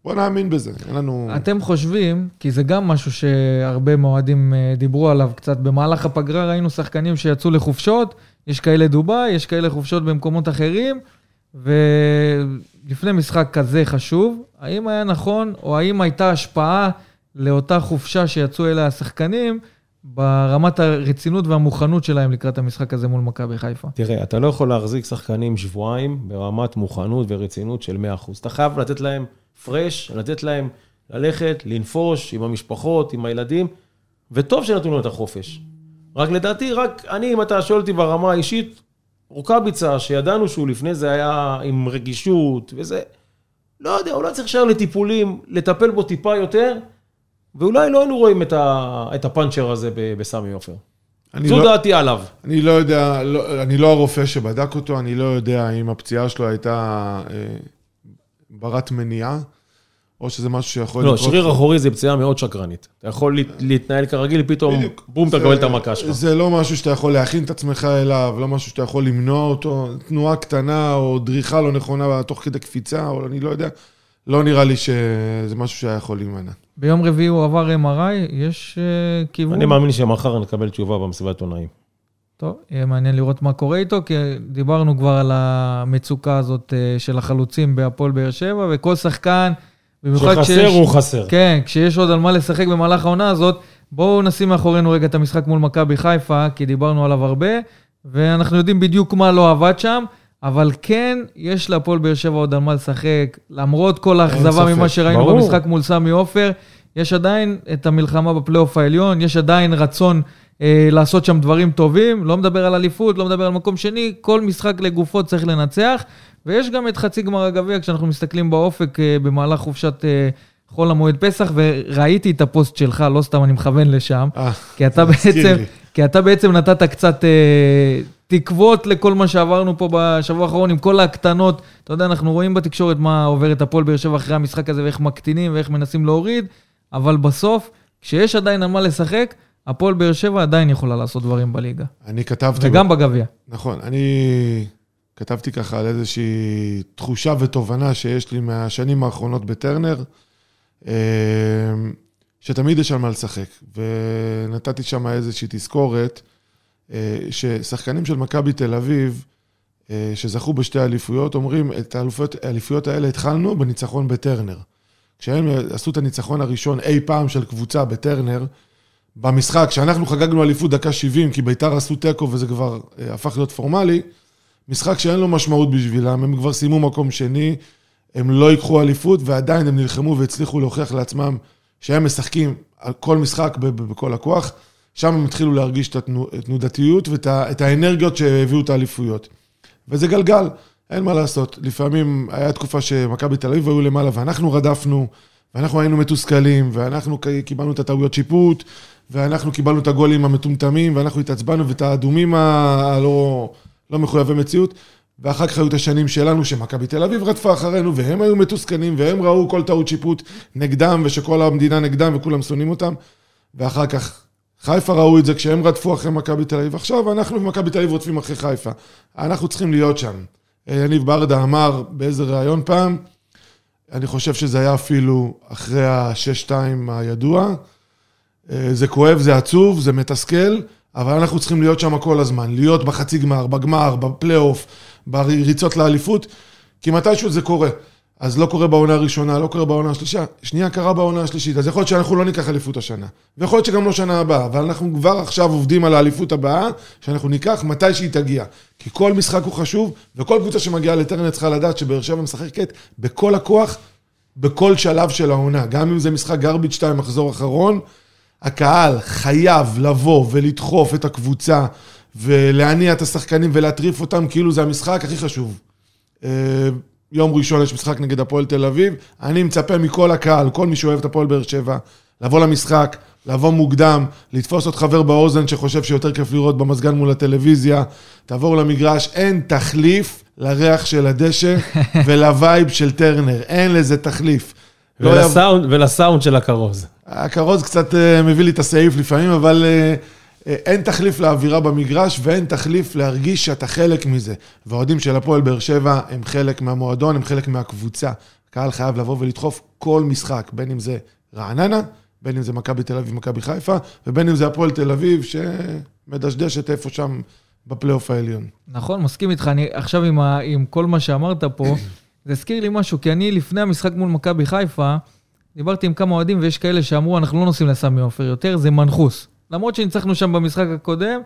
בוא נאמין בזה, אין לנו... אתם חושבים, כי זה גם משהו שהרבה מועדים אה, דיברו עליו קצת, במהלך הפגרה ראינו שחקנים שיצאו לחופשות, יש כאלה דובאי, יש כאלה חופשות במקומות אחרים, ולפני משחק כזה חשוב, האם היה נכון, או האם הייתה השפעה לאותה חופשה שיצאו אליה השחקנים, ברמת הרצינות והמוכנות שלהם לקראת המשחק הזה מול מכבי חיפה? תראה, אתה לא יכול להחזיק שחקנים שבועיים ברמת מוכנות ורצינות של 100%. אתה חייב לתת להם פרש, לתת להם ללכת, לנפוש עם המשפחות, עם הילדים, וטוב שנתנו לנו את החופש. רק לדעתי, רק אני, אם אתה שואל אותי ברמה האישית, רוקאביצה, שידענו שהוא לפני זה היה עם רגישות וזה, לא יודע, אולי צריך להישאר לטיפולים, לטפל בו טיפה יותר, ואולי לא היינו רואים את, ה, את הפאנצ'ר הזה בסמי עופר. זו לא- דעתי עליו. אני לא יודע, לא, אני לא הרופא שבדק אותו, אני לא יודע אם הפציעה שלו הייתה אה, ברת מניעה, או שזה משהו שיכול לא, שריר אחורי זה פציעה מאוד שקרנית. אתה יכול לה- להתנהל כרגיל, פתאום בדיוק. בום, אתה מקבל את המכה שלך. זה לא משהו שאתה יכול להכין את עצמך אליו, לא משהו שאתה יכול למנוע אותו. תנועה קטנה או דריכה לא נכונה תוך כדי קפיצה, או אני לא יודע. לא נראה לי שזה משהו שהיה יכול להימנע. ביום רביעי הוא עבר MRI, יש אה, כיוון? אני מאמין שמחר נקבל תשובה במסיבת עיתונאים. טוב, יהיה מעניין לראות מה קורה איתו, כי דיברנו כבר על המצוקה הזאת אה, של החלוצים בהפועל באר שבע, וכל שחקן, במיוחד שחסר הוא חסר. כן, כשיש עוד על מה לשחק במהלך העונה הזאת, בואו נשים מאחורינו רגע את המשחק מול מכבי חיפה, כי דיברנו עליו הרבה, ואנחנו יודעים בדיוק מה לא עבד שם, אבל כן, יש להפועל באר שבע עוד על מה לשחק, למרות כל האכזבה ממה שראינו ברור. במשחק מול סמי עופר, יש עדיין את המלחמה בפלייאוף העליון, יש עדיין רצון אה, לעשות שם דברים טובים, לא מדבר על אליפות, לא מדבר על מקום שני, כל משחק לגופו צריך לנצח, ויש גם את חצי גמר הגביע, כשאנחנו מסתכלים באופק אה, במהלך חופשת אה, חול המועד פסח, וראיתי את הפוסט שלך, לא סתם אני מכוון לשם, אה, כי אתה בעצם. כי אתה בעצם נתת קצת אה, תקוות לכל מה שעברנו פה בשבוע האחרון, עם כל הקטנות. אתה יודע, אנחנו רואים בתקשורת מה עובר את הפועל באר שבע אחרי המשחק הזה, ואיך מקטינים ואיך מנסים להוריד, אבל בסוף, כשיש עדיין על מה לשחק, הפועל באר שבע עדיין יכולה לעשות דברים בליגה. אני כתבתי... וגם בגביע. נכון, אני כתבתי ככה על איזושהי תחושה ותובנה שיש לי מהשנים האחרונות בטרנר, אה, שתמיד יש על מה לשחק. ונתתי שם איזושהי תזכורת, ששחקנים של מכבי תל אביב, אה, שזכו בשתי אליפויות, אומרים, את האליפויות, האלה התחלנו בניצחון בטרנר. כשהם עשו את הניצחון הראשון אי פעם של קבוצה בטרנר, במשחק, כשאנחנו חגגנו אליפות דקה 70, כי ביתר עשו תיקו וזה כבר אה, הפך להיות פורמלי, משחק שאין לו משמעות בשבילם, הם כבר סיימו מקום שני, הם לא ייקחו אליפות, ועדיין הם נלחמו והצליחו להוכיח לעצמם שהם משחקים על כל משחק בכל הכוח. שם הם התחילו להרגיש את התנו- התנודתיות ואת האנרגיות שהביאו את האליפויות. וזה גלגל, אין מה לעשות. לפעמים היה תקופה שמכבי תל אביב היו למעלה ואנחנו רדפנו, ואנחנו היינו מתוסכלים, ואנחנו קיבלנו את הטעויות שיפוט, ואנחנו קיבלנו את הגולים המטומטמים, ואנחנו התעצבנו ואת האדומים הלא לא מחויבי מציאות. ואחר כך היו את השנים שלנו, שמכבי תל אביב רדפה אחרינו, והם היו מתוסכלים, והם ראו כל טעות שיפוט נגדם, ושכל המדינה נגדם, וכולם שונאים אותם. ואחר כך חיפה ראו את זה כשהם רדפו אחרי מכבי תל אביב. עכשיו אנחנו ומכבי תל אביב רודפים אחרי חיפה. אנחנו צריכים להיות שם. אה, יניב ברדה אמר באיזה ראיון פעם, אני חושב שזה היה אפילו אחרי ה-6-2 הידוע. אה, זה כואב, זה עצוב, זה מתסכל, אבל אנחנו צריכים להיות שם כל הזמן. להיות בחצי גמר, בגמר, בפלייאוף, בריצות לאליפות, כי מתישהו זה קורה. אז לא קורה בעונה הראשונה, לא קורה בעונה השלישה, שנייה קרה בעונה השלישית. אז יכול להיות שאנחנו לא ניקח אליפות השנה. ויכול להיות שגם לא שנה הבאה, אבל אנחנו כבר עכשיו עובדים על האליפות הבאה, שאנחנו ניקח מתי שהיא תגיע. כי כל משחק הוא חשוב, וכל קבוצה שמגיעה לטרנר צריכה לדעת שבאר שבע משחקת בכל הכוח, בכל שלב של העונה. גם אם זה משחק גרביץ' 2 מחזור אחרון, הקהל חייב לבוא ולדחוף את הקבוצה ולהניע את השחקנים ולהטריף אותם כאילו זה המשחק הכי חשוב. יום ראשון יש משחק נגד הפועל תל אביב, אני מצפה מכל הקהל, כל מי שאוהב את הפועל באר שבע, לבוא למשחק, לבוא מוקדם, לתפוס עוד חבר באוזן שחושב שיותר כיף לראות במזגן מול הטלוויזיה, תעבור למגרש, אין תחליף לריח של הדשא ולווייב של טרנר, אין לזה תחליף. לא ולסאונד, ולסאונד של הכרוז. הכרוז קצת אה, מביא לי את הסעיף לפעמים, אבל אה, אין תחליף לאווירה במגרש ואין תחליף להרגיש שאתה חלק מזה. והאוהדים של הפועל באר שבע הם חלק מהמועדון, הם חלק מהקבוצה. הקהל חייב לבוא ולדחוף כל משחק, בין אם זה רעננה, בין אם זה מכבי תל אביב, מכבי חיפה, ובין אם זה הפועל תל אביב, שמדשדשת איפה שם בפלייאוף העליון. נכון, מסכים איתך. אני עכשיו עם, ה, עם כל מה שאמרת פה, זה הזכיר לי משהו, כי אני לפני המשחק מול מכבי חיפה, דיברתי עם כמה אוהדים, ויש כאלה שאמרו, אנחנו לא נוסעים לסמי עופר יותר, זה מנחוס. למרות שניצחנו שם במשחק הקודם,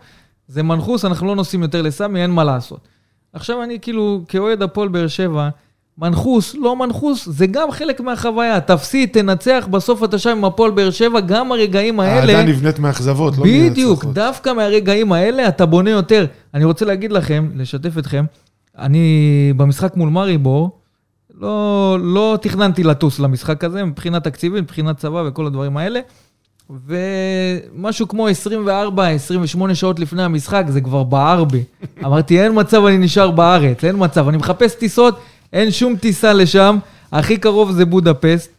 זה מנחוס, אנחנו לא נוסעים יותר לסמי, אין מה לעשות. עכשיו אני כאילו, כאוהד הפועל באר שבע, מנחוס, לא מנחוס, זה גם חלק מהחוויה. תפסיד, תנצח, בסוף אתה שם עם הפועל באר שבע, גם הרגעים האלה... האהדה נבנית מאכזבות, לא בדיוק, מהצלחות. דווקא מהרגעים האלה אתה בונה יותר. אני רוצה להגיד לכם, לשתף אתכם, אני במשחק מול מריבור, לא, לא תכננתי לטוס למשחק הזה, מבחינת תקציבים, מבחינת צבא וכל הדברים האלה. ומשהו כמו 24-28 שעות לפני המשחק, זה כבר בער בי. אמרתי, אין מצב אני נשאר בארץ, אין מצב. אני מחפש טיסות, אין שום טיסה לשם. הכי קרוב זה בודפסט,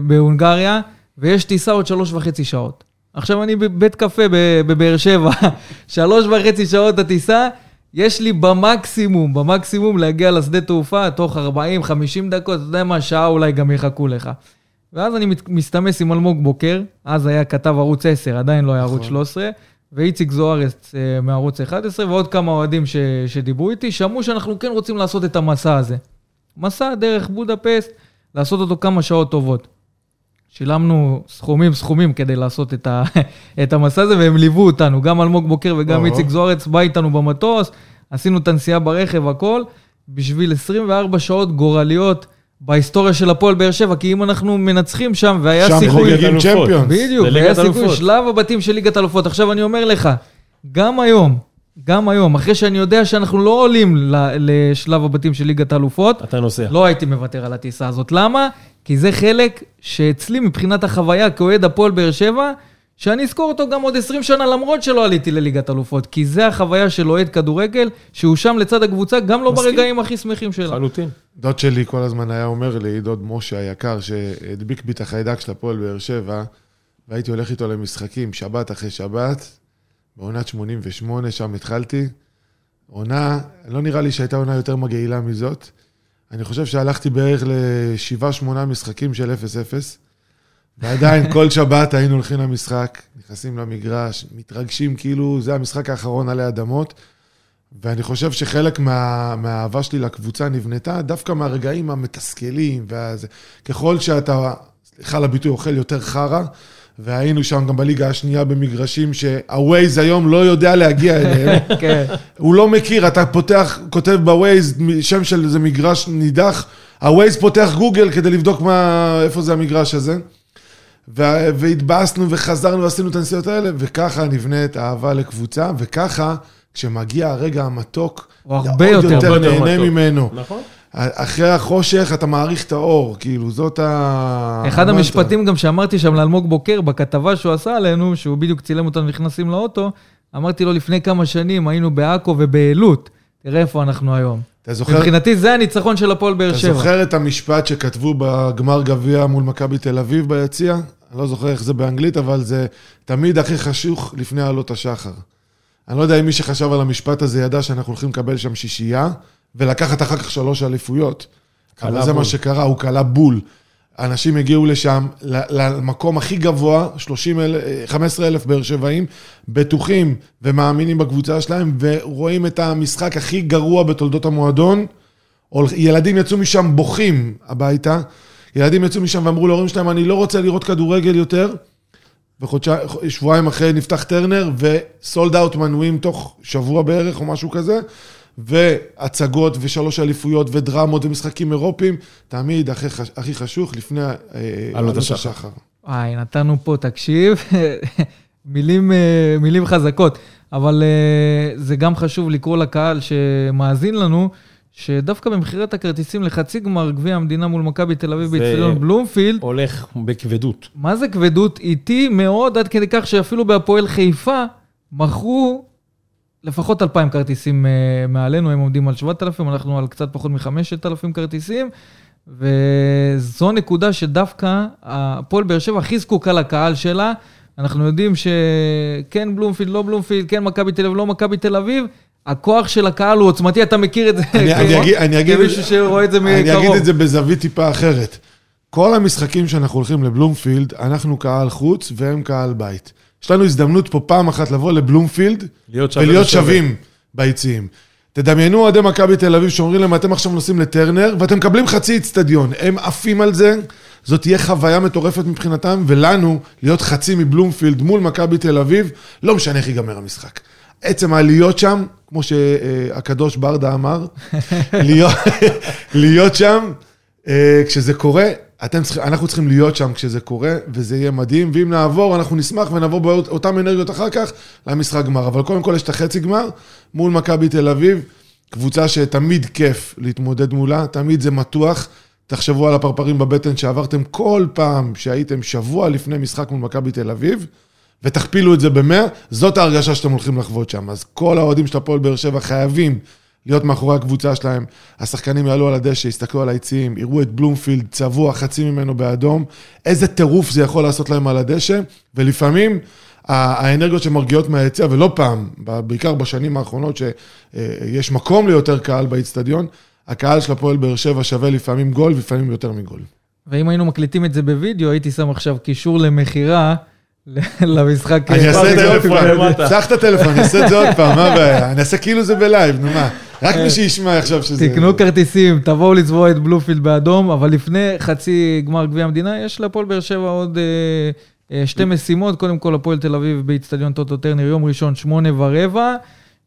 בהונגריה, ויש טיסה עוד שלוש וחצי שעות. עכשיו אני בבית קפה בבאר שבע, שלוש וחצי שעות הטיסה, יש לי במקסימום, במקסימום להגיע לשדה תעופה תוך 40-50 דקות, אתה יודע מה, שעה אולי גם יחכו לך. ואז אני מסתמס עם אלמוג בוקר, אז היה כתב ערוץ 10, עדיין לא היה ערוץ 13, ואיציק זוארץ אה, מערוץ 11, ועוד כמה אוהדים ש- שדיברו איתי, שמעו שאנחנו כן רוצים לעשות את המסע הזה. מסע דרך בודפסט, לעשות אותו כמה שעות טובות. שילמנו סכומים סכומים כדי לעשות את, ה, את המסע הזה, והם ליוו אותנו, גם אלמוג בוקר וגם. איציק זוארץ בא איתנו במטוס, עשינו את הנסיעה ברכב, הכל, בשביל 24 שעות גורליות בהיסטוריה של הפועל באר שבע, כי אם אנחנו מנצחים שם, והיה שם סיכוי... חוגגים אלופות. צ'מפיונס. בדיוק, והיה סיכוי. שלב הבתים של ליגת אלופות. עכשיו אני אומר לך, גם היום, גם היום, אחרי שאני יודע שאנחנו לא עולים ל- לשלב הבתים של ליגת אלופות, אתה נוסע. לא הייתי מוותר על הטיסה הזאת. למה? כי זה חלק שאצלי מבחינת החוויה כאוהד הפועל באר שבע, שאני אזכור אותו גם עוד 20 שנה למרות שלא עליתי לליגת אלופות. כי זה החוויה של אוהד כדורגל, שהוא שם לצד הקבוצה, גם לא מסכים. ברגעים הכי שמחים שלה. לחלוטין. דוד שלי כל הזמן היה אומר לי, דוד משה היקר, שהדביק בי את החיידק של הפועל באר שבע, והייתי הולך איתו למשחקים, שבת אחרי שבת, בעונת 88, שם התחלתי. עונה, לא נראה לי שהייתה עונה יותר מגעילה מזאת. אני חושב שהלכתי בערך לשבעה, שמונה משחקים של 0-0, ועדיין כל שבת היינו הולכים למשחק, נכנסים למגרש, מתרגשים כאילו זה המשחק האחרון עלי אדמות. ואני חושב שחלק מה, מהאהבה שלי לקבוצה נבנתה דווקא מהרגעים המתסכלים, ואז ככל שאתה, סליחה על הביטוי, אוכל יותר חרא, והיינו שם גם בליגה השנייה במגרשים שהווייז היום לא יודע להגיע אליהם. כן. הוא לא מכיר, אתה פותח, כותב בווייז שם של איזה מגרש נידח, הווייז פותח גוגל כדי לבדוק מה, איפה זה המגרש הזה. וה- והתבאסנו וחזרנו ועשינו את הנסיעות האלה, וככה נבנית אהבה לקבוצה, וככה, כשמגיע הרגע המתוק, הוא הרבה יותר, יותר נהנה מתוק. ממנו. נכון. אחרי החושך אתה מעריך את האור, כאילו, זאת ה... אחד המנטרה. המשפטים גם שאמרתי שם לאלמוג בוקר, בכתבה שהוא עשה עלינו, שהוא בדיוק צילם אותנו נכנסים לאוטו, אמרתי לו לפני כמה שנים היינו בעכו ובעלות, תראה איפה אנחנו היום. אתה זוכר, מבחינתי זה הניצחון של הפועל באר אתה שבע. זוכר את המשפט שכתבו בגמר גביע מול מכבי תל אביב ביציע? אני לא זוכר איך זה באנגלית, אבל זה תמיד הכי חשוך לפני עלות השחר. אני לא יודע אם מי שחשב על המשפט הזה ידע שאנחנו הולכים לקבל שם שישייה, ולקחת אחר כך שלוש אליפויות. אבל זה בול. מה שקרה, הוא קלה בול. אנשים הגיעו לשם, למקום הכי גבוה, 30 אל, 15 אלף באר שבעים, בטוחים ומאמינים בקבוצה שלהם, ורואים את המשחק הכי גרוע בתולדות המועדון. ילדים יצאו משם בוכים הביתה, ילדים יצאו משם ואמרו להורים שלהם, אני לא רוצה לראות כדורגל יותר. ושבועיים אחרי נפתח טרנר, וסולד אאוט מנויים תוך שבוע בערך או משהו כזה, והצגות ושלוש אליפויות ודרמות ומשחקים אירופיים, תמיד הכי, חש- הכי חשוך לפני אה, עלות השחר. וואי, נתנו פה, תקשיב, מילים, אה, מילים חזקות, אבל אה, זה גם חשוב לקרוא לקהל שמאזין לנו, שדווקא במכירת הכרטיסים לחצי גמר גביע המדינה מול מכבי תל אביב זה- באצטדיון בלומפילד, הולך בכבדות. מה זה כבדות? איטי מאוד, עד כדי כך שאפילו בהפועל חיפה מכרו לפחות 2,000 כרטיסים אה, מעלינו, הם עומדים על 7,000, אנחנו על קצת פחות מ-5,000 כרטיסים, וזו נקודה שדווקא הפועל באר שבע הכי זקוקה לקהל שלה. אנחנו יודעים שכן בלומפילד, לא בלומפילד, כן מכבי תל אביב, לא מכבי תל אביב, הכוח של הקהל הוא עוצמתי, אתה מכיר את זה אני- אני אגיד- אני אגיד- כמישהו שרואה את זה מקרוב. אני אגיד את זה בזווית טיפה אחרת. כל המשחקים שאנחנו הולכים לבלומפילד, אנחנו קהל חוץ והם קהל בית. יש לנו הזדמנות פה פעם אחת לבוא לבלומפילד להיות שווה ולהיות. שווים ביציעים. תדמיינו אוהדי מכבי תל אביב שאומרים להם, אתם עכשיו נוסעים לטרנר, ואתם מקבלים חצי אצטדיון. הם עפים על זה, זאת תהיה חוויה מטורפת מבחינתם, ולנו, להיות חצי מבלומפילד מול מכבי תל אביב, לא משנה איך ייגמר המשחק. עצם העליות שם, כמו שהקדוש ברדה אמר, להיות, להיות שם אה, כשזה קורה. אתם צריכים, אנחנו צריכים להיות שם כשזה קורה, וזה יהיה מדהים, ואם נעבור, אנחנו נשמח ונעבור באותן אנרגיות אחר כך למשחק גמר. אבל קודם כל יש את החצי גמר מול מכבי תל אביב, קבוצה שתמיד כיף להתמודד מולה, תמיד זה מתוח. תחשבו על הפרפרים בבטן שעברתם כל פעם שהייתם שבוע לפני משחק מול מכבי תל אביב, ותכפילו את זה במאה, זאת ההרגשה שאתם הולכים לחוות שם. אז כל האוהדים של הפועל באר שבע חייבים להיות מאחורי הקבוצה שלהם. השחקנים יעלו על הדשא, יסתכלו על היציעים, יראו את בלומפילד צבוע, חצי ממנו באדום. איזה טירוף זה יכול לעשות להם על הדשא, ולפעמים האנרגיות שמרגיעות מהיציע, ולא פעם, בעיקר בשנים האחרונות שיש מקום ליותר קהל באיצטדיון, הקהל של הפועל באר שבע שווה לפעמים גול, לפעמים יותר מגול. ואם היינו מקליטים את זה בווידאו, הייתי שם עכשיו קישור למכירה למשחק. אני אעשה את זה עוד פעם, פתח את הטלפון, אני אעשה את זה עוד פעם, מה הבעיה? אני אעשה כאילו זה ב live, נו מה. רק מי שישמע יחשוב שזה... תקנו כרטיסים, תבואו לצבוע את בלומפילד באדום, אבל לפני חצי גמר גביע המדינה, יש להפועל באר שבע עוד אה, אה, שתי משימות. קודם כל, הפועל תל אביב באיצטדיון טוטו טרנר, יום ראשון, שמונה ורבע.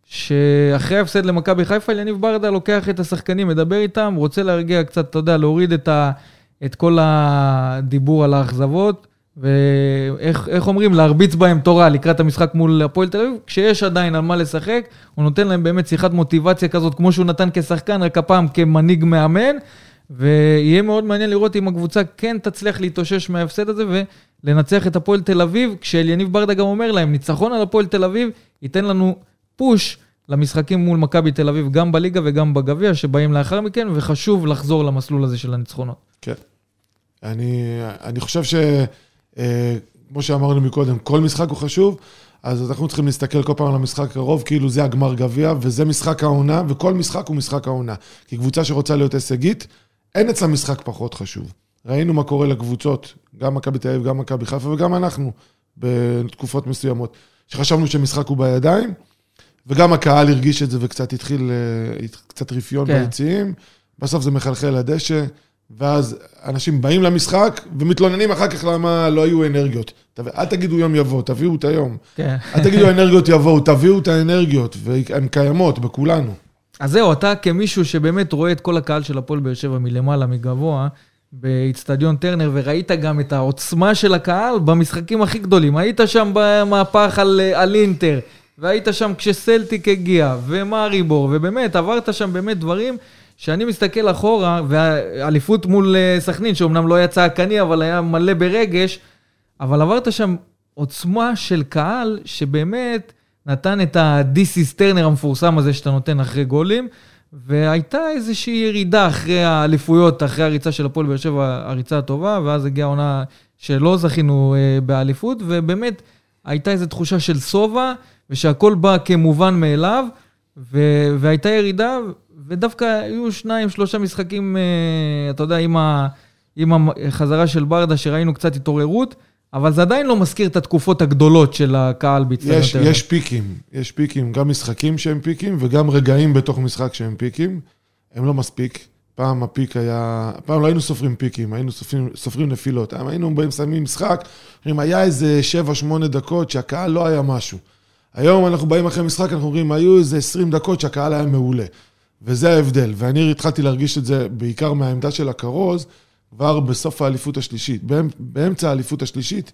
שאחרי ההפסד למכבי חיפה, יניב ברדה לוקח את השחקנים, מדבר איתם, רוצה להרגיע קצת, אתה יודע, להוריד את, ה, את כל הדיבור על האכזבות, ואיך אומרים, להרביץ בהם תורה לקראת המשחק מול הפועל תל אביב, כשיש עדיין על מה לשחק, הוא נותן להם באמת שיחת מוטיבציה כזאת, כמו שהוא נתן כשחקן, רק הפעם כמנהיג מאמן, ויהיה מאוד מעניין לראות אם הקבוצה כן תצליח להתאושש מההפסד הזה ולנצח את הפועל תל אביב, כשאליניב ברדה גם אומר להם, ניצחון על הפועל תל אביב ייתן לנו פוש למשחקים מול מכבי תל אביב, גם בליגה וגם בגביע, שבאים לאחר מכן, וחשוב לחזור למסלול הזה של הניצחונות. כן. אני, אני חושב ש... אה, כמו שאמרנו מקודם, כל משחק הוא חשוב, אז אנחנו צריכים להסתכל כל פעם על המשחק הקרוב, כאילו זה הגמר גביע, וזה משחק העונה, וכל משחק הוא משחק העונה. כי קבוצה שרוצה להיות הישגית, אין אצלה משחק פחות חשוב. ראינו מה קורה לקבוצות, גם מכבי תל אביב, גם מכבי חיפה וגם אנחנו, בתקופות מסוימות, שחשבנו שמשחק הוא בידיים, וגם הקהל הרגיש את זה וקצת התחיל, אה, קצת רפיון כן. ביציעים. בסוף זה מחלחל לדשא, ואז אנשים באים למשחק ומתלוננים אחר כך למה לא היו אנרגיות. אל תגידו יום יבוא, תביאו את היום. כן. אל תגידו אנרגיות יבואו, תביאו את האנרגיות, והן קיימות בכולנו. אז זהו, אתה כמישהו שבאמת רואה את כל הקהל של הפועל באר שבע מלמעלה, מגבוה, באיצטדיון טרנר, וראית גם את העוצמה של הקהל במשחקים הכי גדולים. היית שם במהפך על, על אינטר, והיית שם כשסלטיק הגיע, ומאריבור, ובאמת, עברת שם באמת דברים שאני מסתכל אחורה, והאליפות מול אה, סכנין, שאומנם לא יצא עקני, אבל היה מלא ברגש, אבל עברת שם עוצמה של קהל, שבאמת נתן את is Turner המפורסם הזה שאתה נותן אחרי גולים, והייתה איזושהי ירידה אחרי האליפויות, אחרי הריצה של הפועל באר שבע, הריצה הטובה, ואז הגיעה עונה שלא זכינו אה, באליפות, ובאמת הייתה איזו תחושה של שובע, ושהכול בא כמובן מאליו, ו- והייתה ירידה, ודווקא היו שניים, שלושה משחקים, אה, אתה יודע, עם, ה- עם החזרה של ברדה, שראינו קצת התעוררות, אבל זה עדיין לא מזכיר את התקופות הגדולות של הקהל באצטדיון יש, יש פיקים, יש פיקים, גם משחקים שהם פיקים וגם רגעים בתוך משחק שהם פיקים. הם לא מספיק. פעם הפיק היה, פעם לא היינו סופרים פיקים, היינו סופרים, סופרים נפילות. היינו באים, שמים משחק, אומרים, היה איזה 7-8 דקות שהקהל לא היה משהו. היום אנחנו באים אחרי משחק, אנחנו אומרים, היו איזה 20 דקות שהקהל היה מעולה. וזה ההבדל. ואני התחלתי להרגיש את זה בעיקר מהעמדה של הכרוז, כבר בסוף האליפות השלישית. באמצע האליפות השלישית,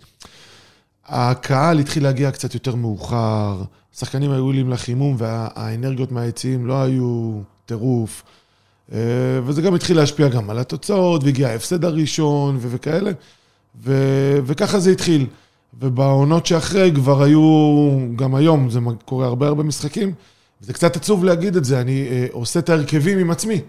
הקהל התחיל להגיע קצת יותר מאוחר, השחקנים היו עולים לחימום והאנרגיות מהיציעים לא היו טירוף. אה, וזה גם התחיל להשפיע גם על התוצאות, והגיע ההפסד הראשון וכאלה, ו- וככה זה התחיל. ובעונות שאחרי כבר היו, גם היום, זה קורה הרבה הרבה משחקים, זה קצת עצוב להגיד את זה, אני אה, עושה את ההרכבים עם עצמי.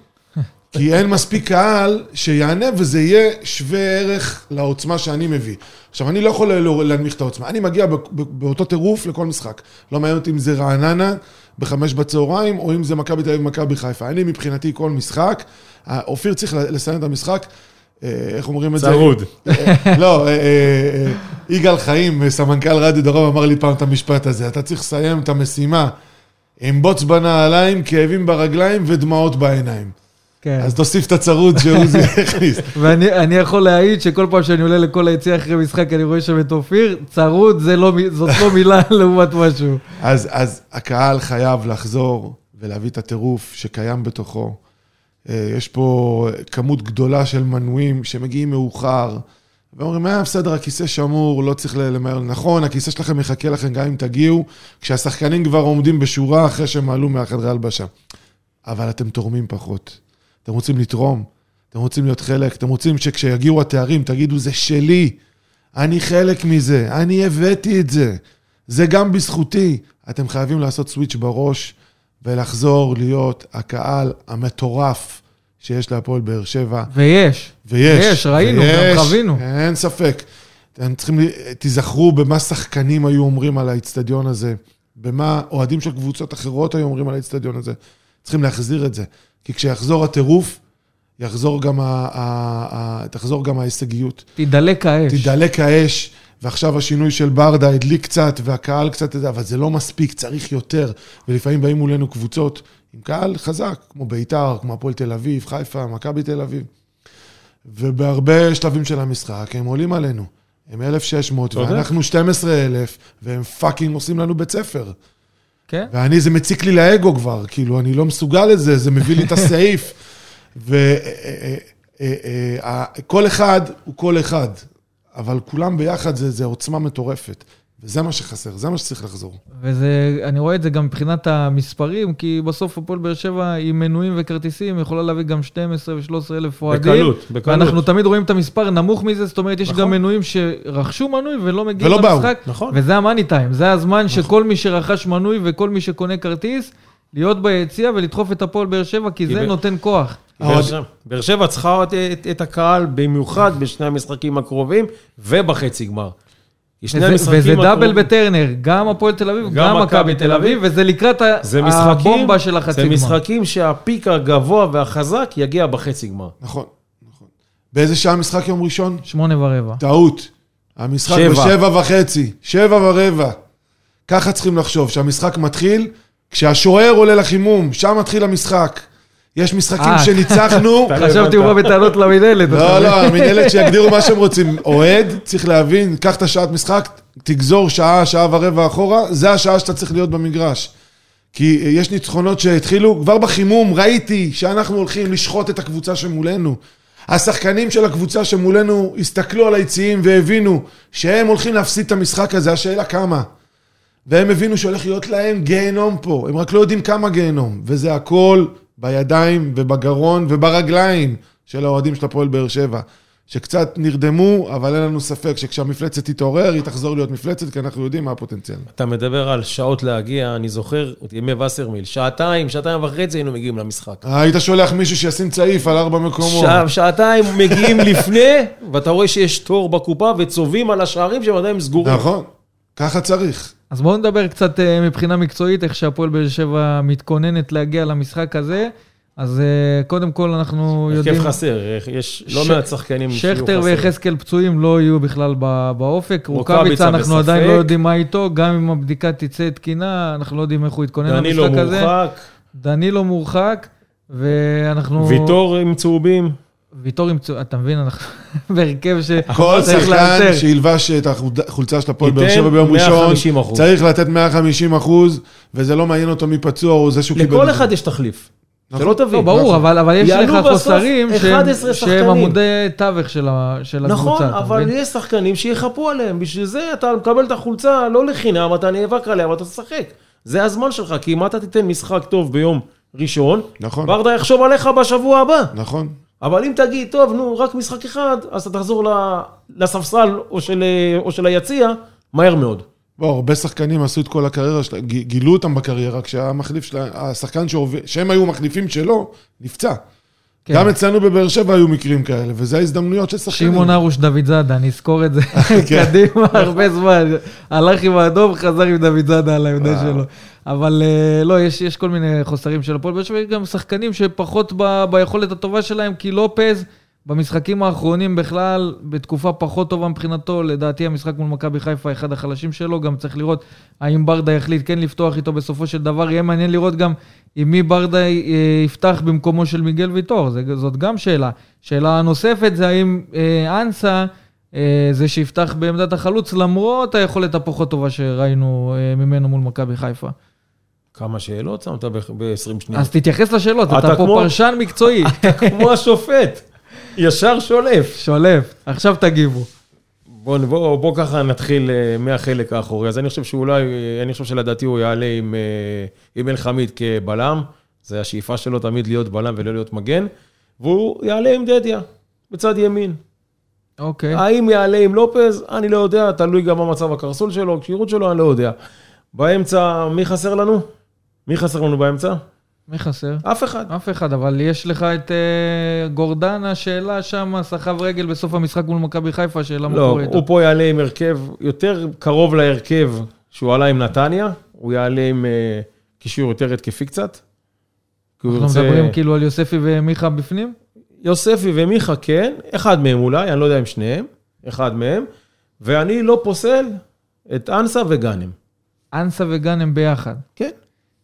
כי אין מספיק קהל שיענה וזה יהיה שווה ערך לעוצמה שאני מביא. עכשיו, אני לא יכול להנמיך את העוצמה, אני מגיע באותו טירוף לכל משחק. לא מעניין אותי אם זה רעננה בחמש בצהריים, או אם זה מכבי תל אביב ומכבי חיפה. אני מבחינתי כל משחק, אופיר צריך לסיים את המשחק, אה, איך אומרים את זה? צרוד. אה, לא, יגאל חיים, סמנכ"ל רדיו דרום, אמר לי פעם את המשפט הזה, אתה צריך לסיים את המשימה עם בוץ בנעליים, כאבים ברגליים ודמעות בעיניים. כן. אז תוסיף את הצרוד שעוזי הכניס. ואני אני יכול להעיד שכל פעם שאני עולה לכל היציע אחרי משחק, אני רואה שם את אופיר, צרוד לא, זאת לא מילה לעומת משהו. אז, אז הקהל חייב לחזור ולהביא את הטירוף שקיים בתוכו. אה, יש פה כמות גדולה של מנויים שמגיעים מאוחר, ואומרים, אה, בסדר, הכיסא שמור, לא צריך למהר. נכון, הכיסא שלכם יחכה לכם גם אם תגיעו, כשהשחקנים כבר עומדים בשורה אחרי שהם עלו מהחדרי הלבשה. אבל אתם תורמים פחות. אתם רוצים לתרום, אתם רוצים להיות חלק, אתם רוצים שכשיגיעו התארים תגידו, זה שלי, אני חלק מזה, אני הבאתי את זה, זה גם בזכותי. אתם חייבים לעשות סוויץ' בראש ולחזור להיות הקהל המטורף שיש להפועל באר שבע. ויש. ויש. ויש, ראינו, ויש, גם חווינו. אין ספק. אתם צריכים, תיזכרו במה שחקנים היו אומרים על האיצטדיון הזה, במה אוהדים של קבוצות אחרות היו אומרים על האיצטדיון הזה. צריכים להחזיר את זה. כי כשיחזור הטירוף, יחזור גם, ה, ה, ה, תחזור גם ההישגיות. תידלק האש. תידלק האש, ועכשיו השינוי של ברדה הדליק קצת, והקהל קצת, אבל זה לא מספיק, צריך יותר. ולפעמים באים מולנו קבוצות עם קהל חזק, כמו ביתר, כמו הפועל תל אביב, חיפה, מכבי תל אביב. ובהרבה שלבים של המשחק הם עולים עלינו. הם 1,600, צודק. ואנחנו 12,000, והם fucking עושים לנו בית ספר. כן? ואני, זה מציק לי לאגו כבר, כאילו, אני לא מסוגל לזה, זה מביא לי את הסעיף. וכל אחד הוא כל אחד, אבל כולם ביחד זה, זה עוצמה מטורפת. וזה מה שחסר, זה מה שצריך לחזור. וזה, אני רואה את זה גם מבחינת המספרים, כי בסוף הפועל באר שבע עם מנויים וכרטיסים יכולה להביא גם 12 ו-13 אלף אוהדים. בקלות, בקלות. ואנחנו תמיד רואים את המספר נמוך מזה, זאת אומרת, יש נכון. גם מנויים שרכשו מנוי ולא מגיעים ולא באו, למשחק. נכון. וזה המאני טיים, זה הזמן שכל מי שרכש מנוי וכל מי שקונה כרטיס, להיות ביציע ולדחוף את הפועל באר שבע, כי זה ב- נותן כוח. באר שבע- באר שבע צריכה את, את, את הקהל במיוחד בשני המשחקים הקרובים ובחצי גמר. כי שני וזה, המשחקים וזה דאבל בטרנר, גם הפועל תל אביב, גם מכבי תל אביב, וזה לקראת ה- זה משחקים, הבומבה של החצי זה גמר. משחקים שהפיק הגבוה והחזק יגיע בחצי גמר. נכון, נכון. באיזה שעה משחק יום ראשון? שמונה ורבע. טעות. המשחק שבע. בשבע וחצי, שבע ורבע. ככה צריכים לחשוב, שהמשחק מתחיל כשהשוער עולה לחימום, שם מתחיל המשחק. יש משחקים אה. שניצחנו, חשבתי הוא. בא בטענות למינהלת. לא? לא, המנהלת שיגדירו מה שהם רוצים. אוהד, צריך להבין, קח את השעת משחק, תגזור שעה, שעה ורבע אחורה, זה השעה שאתה צריך להיות במגרש. כי אה, יש ניצחונות שהתחילו, כבר בחימום ראיתי שאנחנו הולכים לשחוט את הקבוצה שמולנו. השחקנים של הקבוצה שמולנו הסתכלו על היציעים והבינו שהם הולכים להפסיד את המשחק הזה, השאלה כמה. והם הבינו שהולך להיות להם גיהנום פה, הם רק לא יודעים כמה גיהנום, וזה הכל בידיים ובגרון וברגליים של האוהדים של הפועל באר שבע, שקצת נרדמו, אבל אין לנו ספק שכשהמפלצת תתעורר, היא תחזור להיות מפלצת, כי אנחנו יודעים מה הפוטנציאל. אתה מדבר על שעות להגיע, אני זוכר את ימי וסרמיל, שעתיים, שעתיים וחצי היינו מגיעים למשחק. היית שולח מישהו שישים צעיף על ארבע מקומות. שע, שעתיים מגיעים לפני, ואתה רואה שיש תור בקופה וצובעים על השערים שהם עדיין סגורים. נכון, ככה צריך. אז בואו נדבר קצת אה, מבחינה מקצועית, איך שהפועל באר שבע מתכוננת להגיע למשחק הזה. אז אה, קודם כל אנחנו יודעים... הרכב חסר, יש לא מעט שחקנים שיהיו שכטר חסרים. ויחזקאל פצועים לא יהיו בכלל באופק. רוקאביצה אנחנו. עדיין לא יודעים מה איתו, גם אם הבדיקה תצא תקינה, אנחנו לא יודעים איך הוא יתכונן דנילו למשחק הזה. מורחק, דנילו מורחק, ואנחנו... ויטור עם צהובים. ויטור עם... צו- אתה מבין, אנחנו בהרכב ש... כל שחקן. שילבש את החולצה של הפועל באר שבע ביום ראשון, 150%. צריך לתת 150 אחוז, וזה לא מעניין אותו מי פצוע או זה שהוא קיבל... לכל אחד יש תחליף. נכון. שלא תבין. לא, ברור, נכון. אבל, אבל יש לך חוסרים שהם, 11 שהם שחקנים. עמודי תווך של, נכון, הקבוצה. אתה אבל? יש שחקנים שיחפו עליהם. בשביל זה אתה מקבל את החולצה לא לחינם, אתה נאבק עליה ואתה תשחק. זה הזמן שלך, כי אם אתה תיתן משחק טוב ביום ראשון, נכון. ברדה יחשוב עליך בשבוע הבא. נכון. אבל אם תגיד, טוב, נו, רק משחק אחד, אז אתה תחזור לספסל או של, או של היציע, מהר מאוד. בוא, הרבה שחקנים עשו את כל הקריירה שלהם, גילו אותם בקריירה, כשהמחליף שלהם, השחקן שהוביל, שהם היו מחליפים שלו, נפצע. כן. גם אצלנו בבאר שבע היו מקרים כאלה, וזה ההזדמנויות של שחקנים. שמעון ארוש דוד זאדה, אני אזכור את זה כן. קדימה הרבה זמן. הלך עם האדום, חזר עם דוד זאדה על העמדה. שלו. אבל אה, לא, יש, יש כל מיני חוסרים של הפועל באר שבע, יש גם שחקנים שפחות ב, ביכולת הטובה שלהם, כי לופז במשחקים האחרונים בכלל, בתקופה פחות טובה מבחינתו, לדעתי המשחק מול מכבי חיפה אחד החלשים שלו, גם צריך לראות האם ברדה יחליט כן לפתוח איתו בסופו של דבר, יהיה מעניין לראות גם עם מי ברדה אה, יפתח במקומו של מיגל ויטור, זאת גם שאלה. שאלה נוספת זה האם אה, אנסה... אה, זה שיפתח בעמדת החלוץ, למרות היכולת הפחות טובה שראינו אה, ממנו מול מכבי חיפה. כמה שאלות שמת ב-20 שניות. אז תתייחס לשאלות, אתה, אתה פה כמו... פרשן מקצועי. אתה כמו השופט, ישר שולף. שולף, עכשיו תגיבו. בוא, בוא, בוא ככה נתחיל אה, מהחלק האחורי. אז אני חושב שאולי, אני חושב שלדעתי הוא יעלה עם, עם אלחמיד כבלם. זה השאיפה שלו תמיד להיות בלם ולא להיות מגן. והוא יעלה עם דדיה, בצד ימין. אוקיי. האם יעלה עם לופז? אני לא יודע, תלוי גם במצב הקרסול שלו, הכשירות שלו, אני לא יודע. באמצע, מי חסר לנו? מי חסר לנו באמצע? מי חסר? אף אחד. אף אחד, אבל יש לך את uh, גורדנה, שאלה שם, סחב רגל בסוף המשחק מול מכבי חיפה, שאלה מה קורה איתו. לא, הוא פה יעלה עם הרכב יותר קרוב להרכב שהוא עלה עם נתניה, הוא יעלה עם uh, קישור יותר התקפי קצת. אנחנו רוצה... מדברים כאילו על יוספי ומיכה בפנים? יוספי ומיכה כן, אחד מהם אולי, אני לא יודע אם שניהם, אחד מהם, ואני לא פוסל את אנסה וגאנם. אנסה וגאנם ביחד. כן.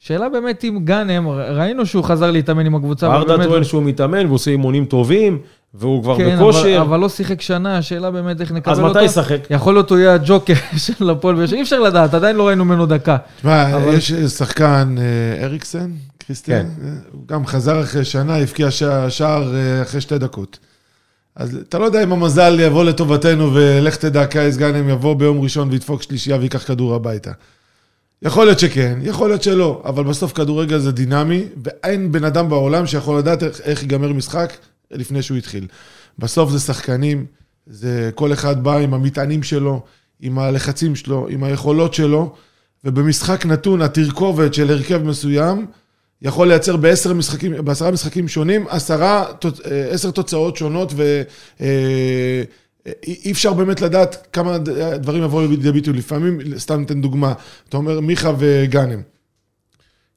שאלה באמת אם גאנם, ראינו שהוא חזר להתאמן עם הקבוצה. ברדה טוען שהוא מתאמן והוא עושה אימונים טובים, והוא כבר כן, בכושר. כן, אבל, אבל לא שיחק שנה, השאלה באמת איך נקבל אותו. אז מתי ישחק? יכול להיות הוא יהיה הג'וקר של הפועל באר שבע, אי אפשר לדעת, עדיין לא ראינו ממנו דקה. תשמע, אבל... יש שחקן, אה, אריקסן, קריסטיאן, כן. הוא גם חזר אחרי שנה, הבקיע שער אה, אחרי שתי דקות. אז אתה לא יודע אם המזל יבוא לטובתנו, ולך תדע, קייס גאנם יבוא ביום ראשון וידפוק שלישייה וייקח כדור הביתה. יכול להיות שכן, יכול להיות שלא, אבל בסוף כדורגל זה דינמי, ואין בן אדם בעולם שיכול לדעת איך, איך ייגמר משחק לפני שהוא התחיל. בסוף זה שחקנים, זה כל אחד בא עם המטענים שלו, עם הלחצים שלו, עם היכולות שלו, ובמשחק נתון, התרכובת של הרכב מסוים, יכול לייצר בעשר משחקים, בעשרה משחקים שונים, עשרה, אה, עשר תוצאות שונות, ואי אה, אפשר באמת לדעת כמה דברים יבואו לידי ביטוי. לפעמים, סתם ניתן דוגמה, אתה אומר מיכה וגאנם.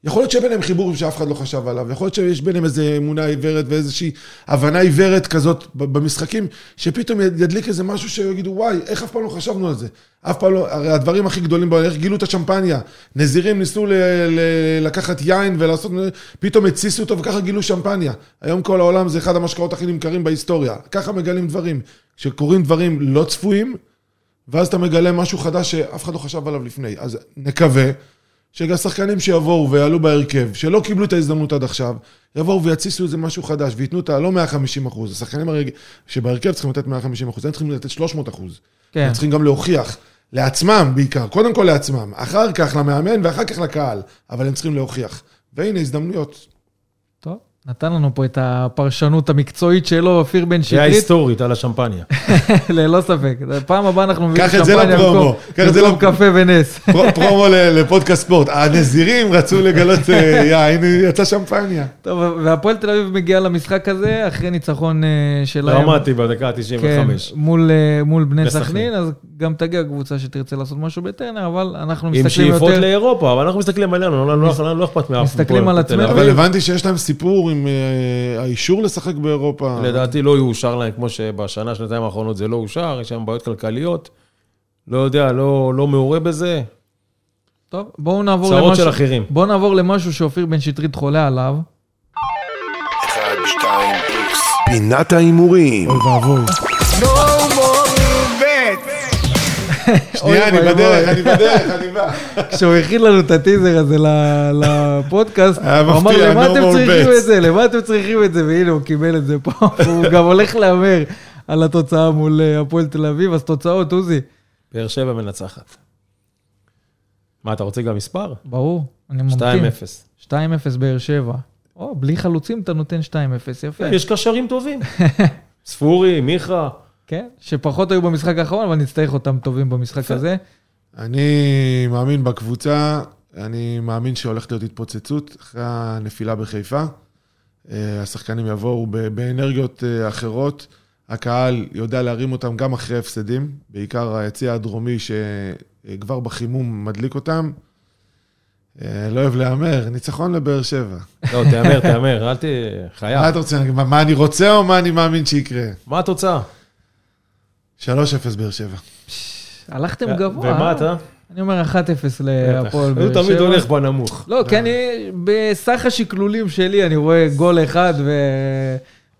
יכול להיות שביניהם חיבור שאף אחד לא חשב עליו, יכול להיות שיש ביניהם איזו אמונה עיוורת ואיזושהי הבנה עיוורת כזאת במשחקים, שפתאום ידליק איזה משהו שיגידו, וואי, איך אף פעם לא חשבנו על זה? אף פעם לא, הרי הדברים הכי גדולים איך גילו את השמפניה? נזירים ניסו ל- ל- לקחת יין ולעשות, פתאום התסיסו אותו וככה גילו שמפניה. היום כל העולם זה אחד המשקאות הכי נמכרים בהיסטוריה. ככה מגלים דברים. כשקורים דברים לא צפויים, ואז אתה מגלה משהו חדש שאף אחד לא חשב עליו לפני. אז נקווה. שגם שחקנים שיבואו ויעלו בהרכב, שלא קיבלו את ההזדמנות עד עכשיו, יבואו ויתסיסו איזה משהו חדש, וייתנו את הלא 150 אחוז. השחקנים הרג... שבהרכב צריכים לתת 150 אחוז, הם צריכים לתת 300 אחוז. כן. הם צריכים גם להוכיח, לעצמם בעיקר, קודם כל לעצמם, אחר כך למאמן ואחר כך לקהל, אבל הם צריכים להוכיח. והנה הזדמנויות. נתן לנו פה את הפרשנות המקצועית שלו, אופיר בן שטרית. זה ההיסטורית על השמפניה. ללא ספק. פעם הבאה אנחנו מביאים שמפניה במקום קפה ונס. פרומו לפודקאסט ספורט. הנזירים רצו לגלות אה, יין, יצא שמפניה. טוב, והפועל תל אביב מגיע למשחק הזה אחרי ניצחון אה, שלהם. דרמטי בדקה ה-95. כן, מול בני סכנין, אז גם תגיע קבוצה שתרצה לעשות משהו בטרנר, אבל אנחנו מסתכלים יותר... עם שאיפות לאירופה, אבל אנחנו מסתכלים עלינו, לא אכפת מאף מסתכלים על עצמנו. אבל הבנתי שיש להם סיפור עם אה, האישור לשחק באירופה. לדעתי לא יאושר להם, כמו שבשנה, שנתיים האחרונות זה לא אושר, יש שם בעיות כלכליות. לא יודע, לא, לא מעורה בזה. טוב, בואו נעבור למשהו... צרות של אחרים. בואו נעבור למשהו שאופיר בן שטרית חולה עליו. 1, 2, איקס. פינת ההימורים. אוי ואבוי. שנייה, אני בדרך, אני בדרך, אני בא. כשהוא הכין לנו את הטיזר הזה לפודקאסט, הוא אמר, למה אתם צריכים את זה? למה אתם צריכים את זה? והנה, הוא קיבל את זה פה. הוא גם הולך להמר על התוצאה מול אה, הפועל תל אביב, אז תוצאות, עוזי. באר שבע מנצחת. מה, אתה רוצה גם מספר? ברור, אני ממתין. 2-0. 2-0 באר שבע. או, בלי חלוצים אתה נותן 2-0, יפה. יש קשרים טובים. ספורי, מיכה. כן, שפחות היו במשחק האחרון, אבל נצטרך אותם טובים במשחק הזה. אני מאמין בקבוצה, אני מאמין שהולכת להיות התפוצצות אחרי הנפילה בחיפה. אה, השחקנים יבואו באנרגיות אה, אחרות. הקהל יודע להרים אותם גם אחרי הפסדים, בעיקר היציא הדרומי שכבר בחימום מדליק אותם. אה, לא אוהב להמר, ניצחון לבאר שבע. לא, תהמר, תהמר, אל ת... חייב. מה אתה רוצה, מה אני רוצה או מה אני מאמין שיקרה? מה התוצאה? 3-0 באר שבע. הלכתם גבוה. ומה? אתה? אני אומר 1-0 להפועל באר הוא שבע. תמיד הולך בנמוך. לא, כי אני, בסך השקלולים שלי, אני רואה גול אחד ו...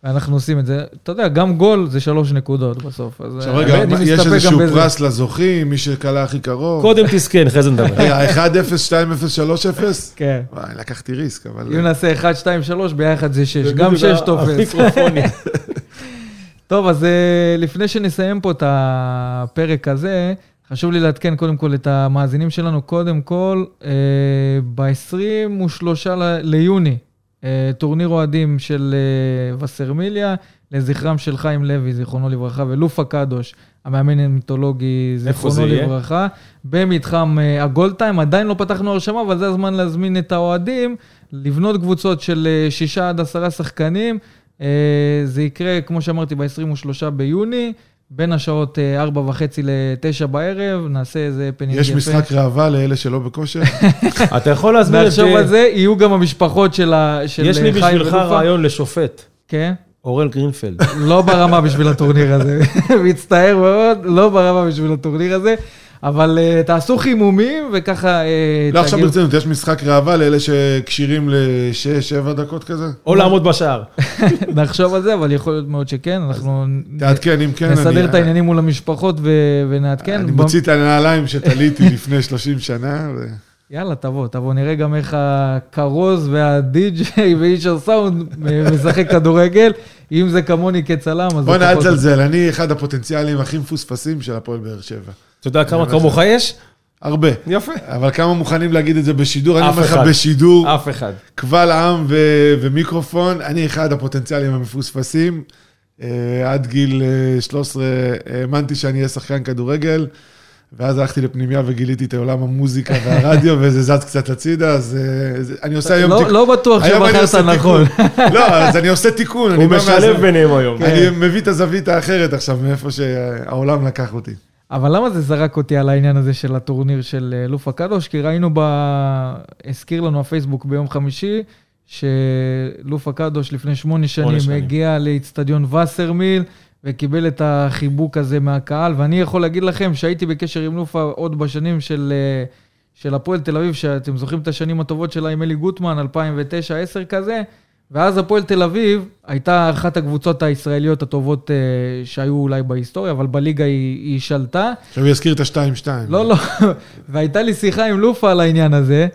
ואנחנו עושים את זה. אתה יודע, גם גול זה שלוש נקודות בסוף. אז עכשיו אה, רגע, יש איזשהו. פרס לזוכים, מי שקלע הכי קרוב? קודם תזכן, אחרי זה נדבר. רגע, 1-0, 2-0, 3-0? כן. וואי, לקחתי ריסק, אבל... אם נעשה 1, 2, 3, ביחד זה 6. גם 6 בדיוק, תופס. טוב, אז אה, לפני שנסיים פה את הפרק הזה, חשוב לי לעדכן קודם כל את המאזינים שלנו. קודם כל, ב-23 ליוני, אה, טורניר אוהדים של אה, וסרמיליה, לזכרם של חיים לוי, זיכרונו לברכה, ולופה קדוש, המאמן המיתולוגי, זיכרונו יהיה? לברכה, במתחם אה, הגולדטיים. עדיין לא פתחנו הרשמה, אבל זה הזמן להזמין את האוהדים, לבנות קבוצות של אה, שישה עד עשרה שחקנים. אה, זה יקרה, כמו שאמרתי, ב-23 ביוני, בין השעות אה, 4 וחצי ל-9 בערב, נעשה איזה הפנינג יש משחק ראווה לאלה שלא בכושר? אתה יכול להסביר את נחשוב על זה, יהיו גם המשפחות של של יש לי חיים בשבילך. רעיון לשופט, כן? אורל גרינפלד. לא ברמה בשביל הטורניר הזה. מצטער מאוד, לא ברמה בשביל הטורניר הזה. אבל uh, תעשו חימומים וככה... Uh, לא, עכשיו ברצינות, יש משחק ראווה לאלה שכשירים ל-6-7 דקות כזה? או לעמוד בשער. נחשוב על זה, אבל יכול להיות מאוד שכן. אנחנו תעדכן, אם כן, נסדר אני- את העניינים מול המשפחות ו- ונעדכן. אני מוציא את הנעליים שתליתי לפני 30 שנה. ו- יאללה, תבוא, תבוא, נראה גם איך הכרוז והדי-ג'יי ואיש הסאונד משחק כדורגל. אם זה כמוני כצלם, אז... בוא'נה, אל תזלזל, אני אחד הפוטנציאלים הכי מפוספסים של הפועל באר שבע. אתה יודע כמה כמוך יש? הרבה. יפה. אבל כמה מוכנים להגיד את זה בשידור? אני אומר לך. בשידור, אף אחד. קבל עם ו- ומיקרופון, אני אחד הפוטנציאלים המפוספסים. אה, עד גיל אה, 13 האמנתי שאני אהיה שחקן כדורגל, ואז הלכתי לפנימיה וגיליתי את עולם המוזיקה והרדיו, וזה זז קצת הצידה, אז זה- אני עושה היום לא- תיקון. לא בטוח שבחרת נכון. לא, אז אני עושה תיקון. הוא משלב ביניהם היום. אני מביא את הזווית האחרת עכשיו, מאיפה שהעולם לקח אותי. אבל למה זה זרק אותי על העניין הזה של הטורניר של אה, לופה קדוש? כי ראינו ב... הזכיר לנו הפייסבוק ביום חמישי, שלופה קדוש לפני שמונה שנים שנים. הגיע לאיצטדיון וסרמיל, וקיבל את החיבוק הזה מהקהל, ואני יכול להגיד לכם שהייתי בקשר עם לופה עוד בשנים של... אה, של הפועל תל אביב, שאתם זוכרים את השנים הטובות שלה עם אלי גוטמן, 2009-2010 כזה, ואז הפועל תל אביב הייתה אחת הקבוצות הישראליות הטובות אה, שהיו אולי בהיסטוריה, אבל בליגה היא, היא שלטה. עכשיו הוא יזכיר את ה-2-2. לא, לא, והייתה לי שיחה עם לופה על העניין הזה,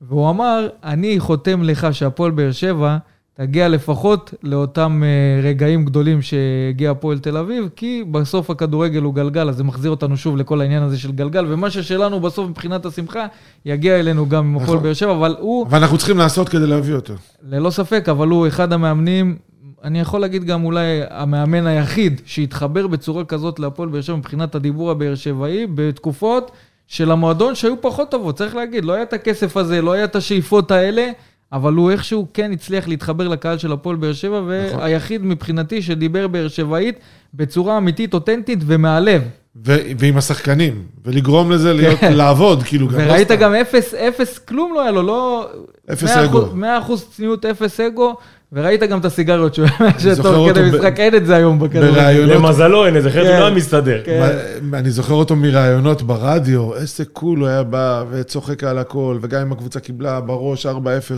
והוא אמר, אני חותם לך שהפועל באר שבע תגיע לפחות לאותם אה, רגעים גדולים שהגיע הפועל תל אביב, כי בסוף הכדורגל הוא גלגל, אז זה מחזיר אותנו שוב לכל העניין הזה של גלגל, ומה ששלנו בסוף מבחינת השמחה, יגיע אלינו גם עם הפועל נכון. באר שבע, אבל הוא... אבל אנחנו צריכים לעשות כדי להביא אותו. ללא ספק, אבל הוא אחד המאמנים, אני יכול להגיד גם אולי המאמן היחיד שהתחבר בצורה כזאת להפועל באר שבע מבחינת הדיבור הבאר שבעי, בתקופות של המועדון שהיו פחות טובות, צריך להגיד, לא היה את הכסף הזה, לא היה את השאיפות האלה, אבל הוא איכשהו כן הצליח להתחבר לקהל של הפועל באר שבע, והיחיד מבחינתי שדיבר באר שבעית בצורה אמיתית, אותנטית ומהלב. ו- ועם השחקנים, ולגרום לזה להיות, לעבוד, כאילו, גם וראית. גם אפס, אפס, כלום לא היה לו, לא... אפס 100%, אגו. 100% צניעות, אפס אגו, וראית גם את הסיגריות שהוא זוכר שתוך כדי אותו ב- משחק, אין את זה היום בכדורגל. למזלו אין איזה, אחרת הוא כן. לא היה מסתדר. כן. אני זוכר אותו מראיונות ברדיו, איזה קול הוא היה בא וצוחק על הכל, וגם אם הקבוצה קיבלה בראש 4-0,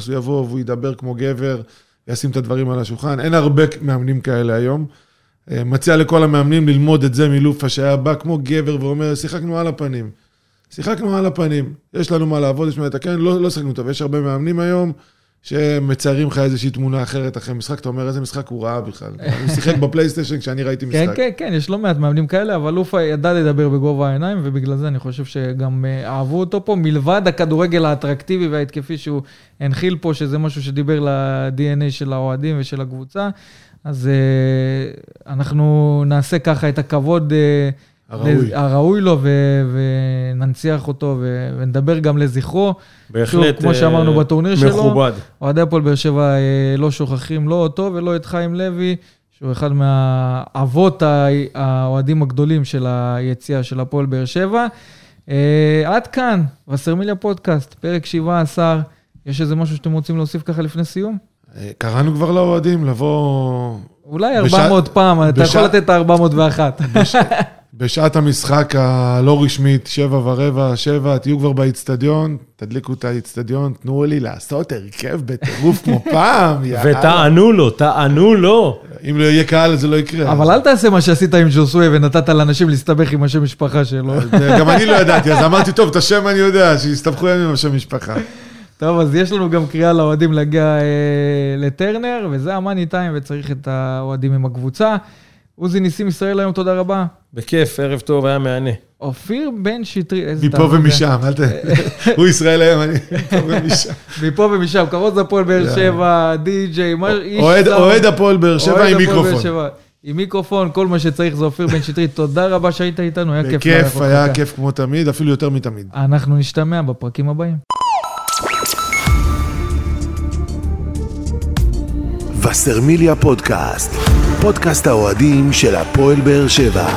הוא יבוא והוא ידבר כמו גבר, ישים את הדברים על השולחן. אין הרבה מאמנים כאלה היום. אה, מציע לכל המאמנים ללמוד את זה מלופה, שהיה בא כמו גבר ואומר, שיחקנו על הפנים. שיחקנו על הפנים, יש לנו מה לעבוד, יש מה לתקן, לא, לא שיחקנו טוב. יש הרבה מאמנים היום שמציירים לך איזושהי תמונה אחרת אחרי משחק, אתה אומר, איזה משחק הוא ראה בכלל. הוא שיחק בפלייסטיישן כשאני ראיתי משחק. כן, כן, כן, יש לא מעט מאמנים כאלה, אבל לופה ידע לדבר בגובה העיניים, ובגלל זה אני חושב שגם אה, אהבו אותו פה, מלבד הכדורגל האטרקטיבי וההתקפי שהוא הנחיל פה, שזה משהו שדיבר ל-DNA של האוהדים ושל הקבוצה. אז אה, אנחנו נעשה ככה את הכבוד אה, הראוי. הראוי לו, ו- וננציח אותו, ו- ונדבר גם לזכרו. בהחלט. כמו שאמרנו אה, בתורניר שלו. מכובד. אוהדי הפועל באר שבע אה, לא שוכחים לא אותו ולא את חיים לוי, שהוא אחד מהאבות האוהדים הגדולים של היציאה של הפועל באר שבע. אה, עד כאן, וסרמיליה פודקאסט, פרק 17. יש איזה משהו שאתם רוצים להוסיף ככה לפני סיום? אה, קראנו כבר לאוהדים לבוא אולי בש- 400 פעם, אתה בש- יכול לתת את ה-401. בשעת המשחק הלא רשמית, שבע ורבע, שבע, תהיו כבר באיצטדיון, תדליקו את האיצטדיון, תנו לי לעשות הרכב בטירוף כמו פעם, יאללה. ותענו לו, תענו לו. אם לא יהיה קהל זה לא יקרה. אבל אל תעשה מה שעשית עם ג'וסוי ונתת לאנשים להסתבך עם השם משפחה שלו. זה- גם אני לא ידעתי, אז אמרתי, טוב, את השם אני יודע, שיסתבכו הם עם השם משפחה. טוב, אז יש לנו גם קריאה לאוהדים להגיע אה, לטרנר, וזה המאני טיים, וצריך את האוהדים עם הקבוצה. עוזי ניסים ישראל היום, תודה רבה. בכיף, ערב טוב, היה מהנה. אופיר בן שטרית, איזה מפה תענוג זה. ומשם, אל ת... הוא ישראל היום, אני מפה ומשם. מפה ומשם, כרוז הפועל באר שבע, די.ג'יי, מה- איש אוהד- הפועל באר שבע עם מיקרופון. עם מיקרופון, כל מה שצריך זה אופיר בן שטרית. תודה רבה שהיית איתנו, היה כיף. בכיף, היה. כיף כמו תמיד, אפילו יותר מתמיד. אנחנו נשתמע בפרקים הבאים. וסרמיליה פודקאסט, פודקאסט האוהדים של הפועל באר שבע.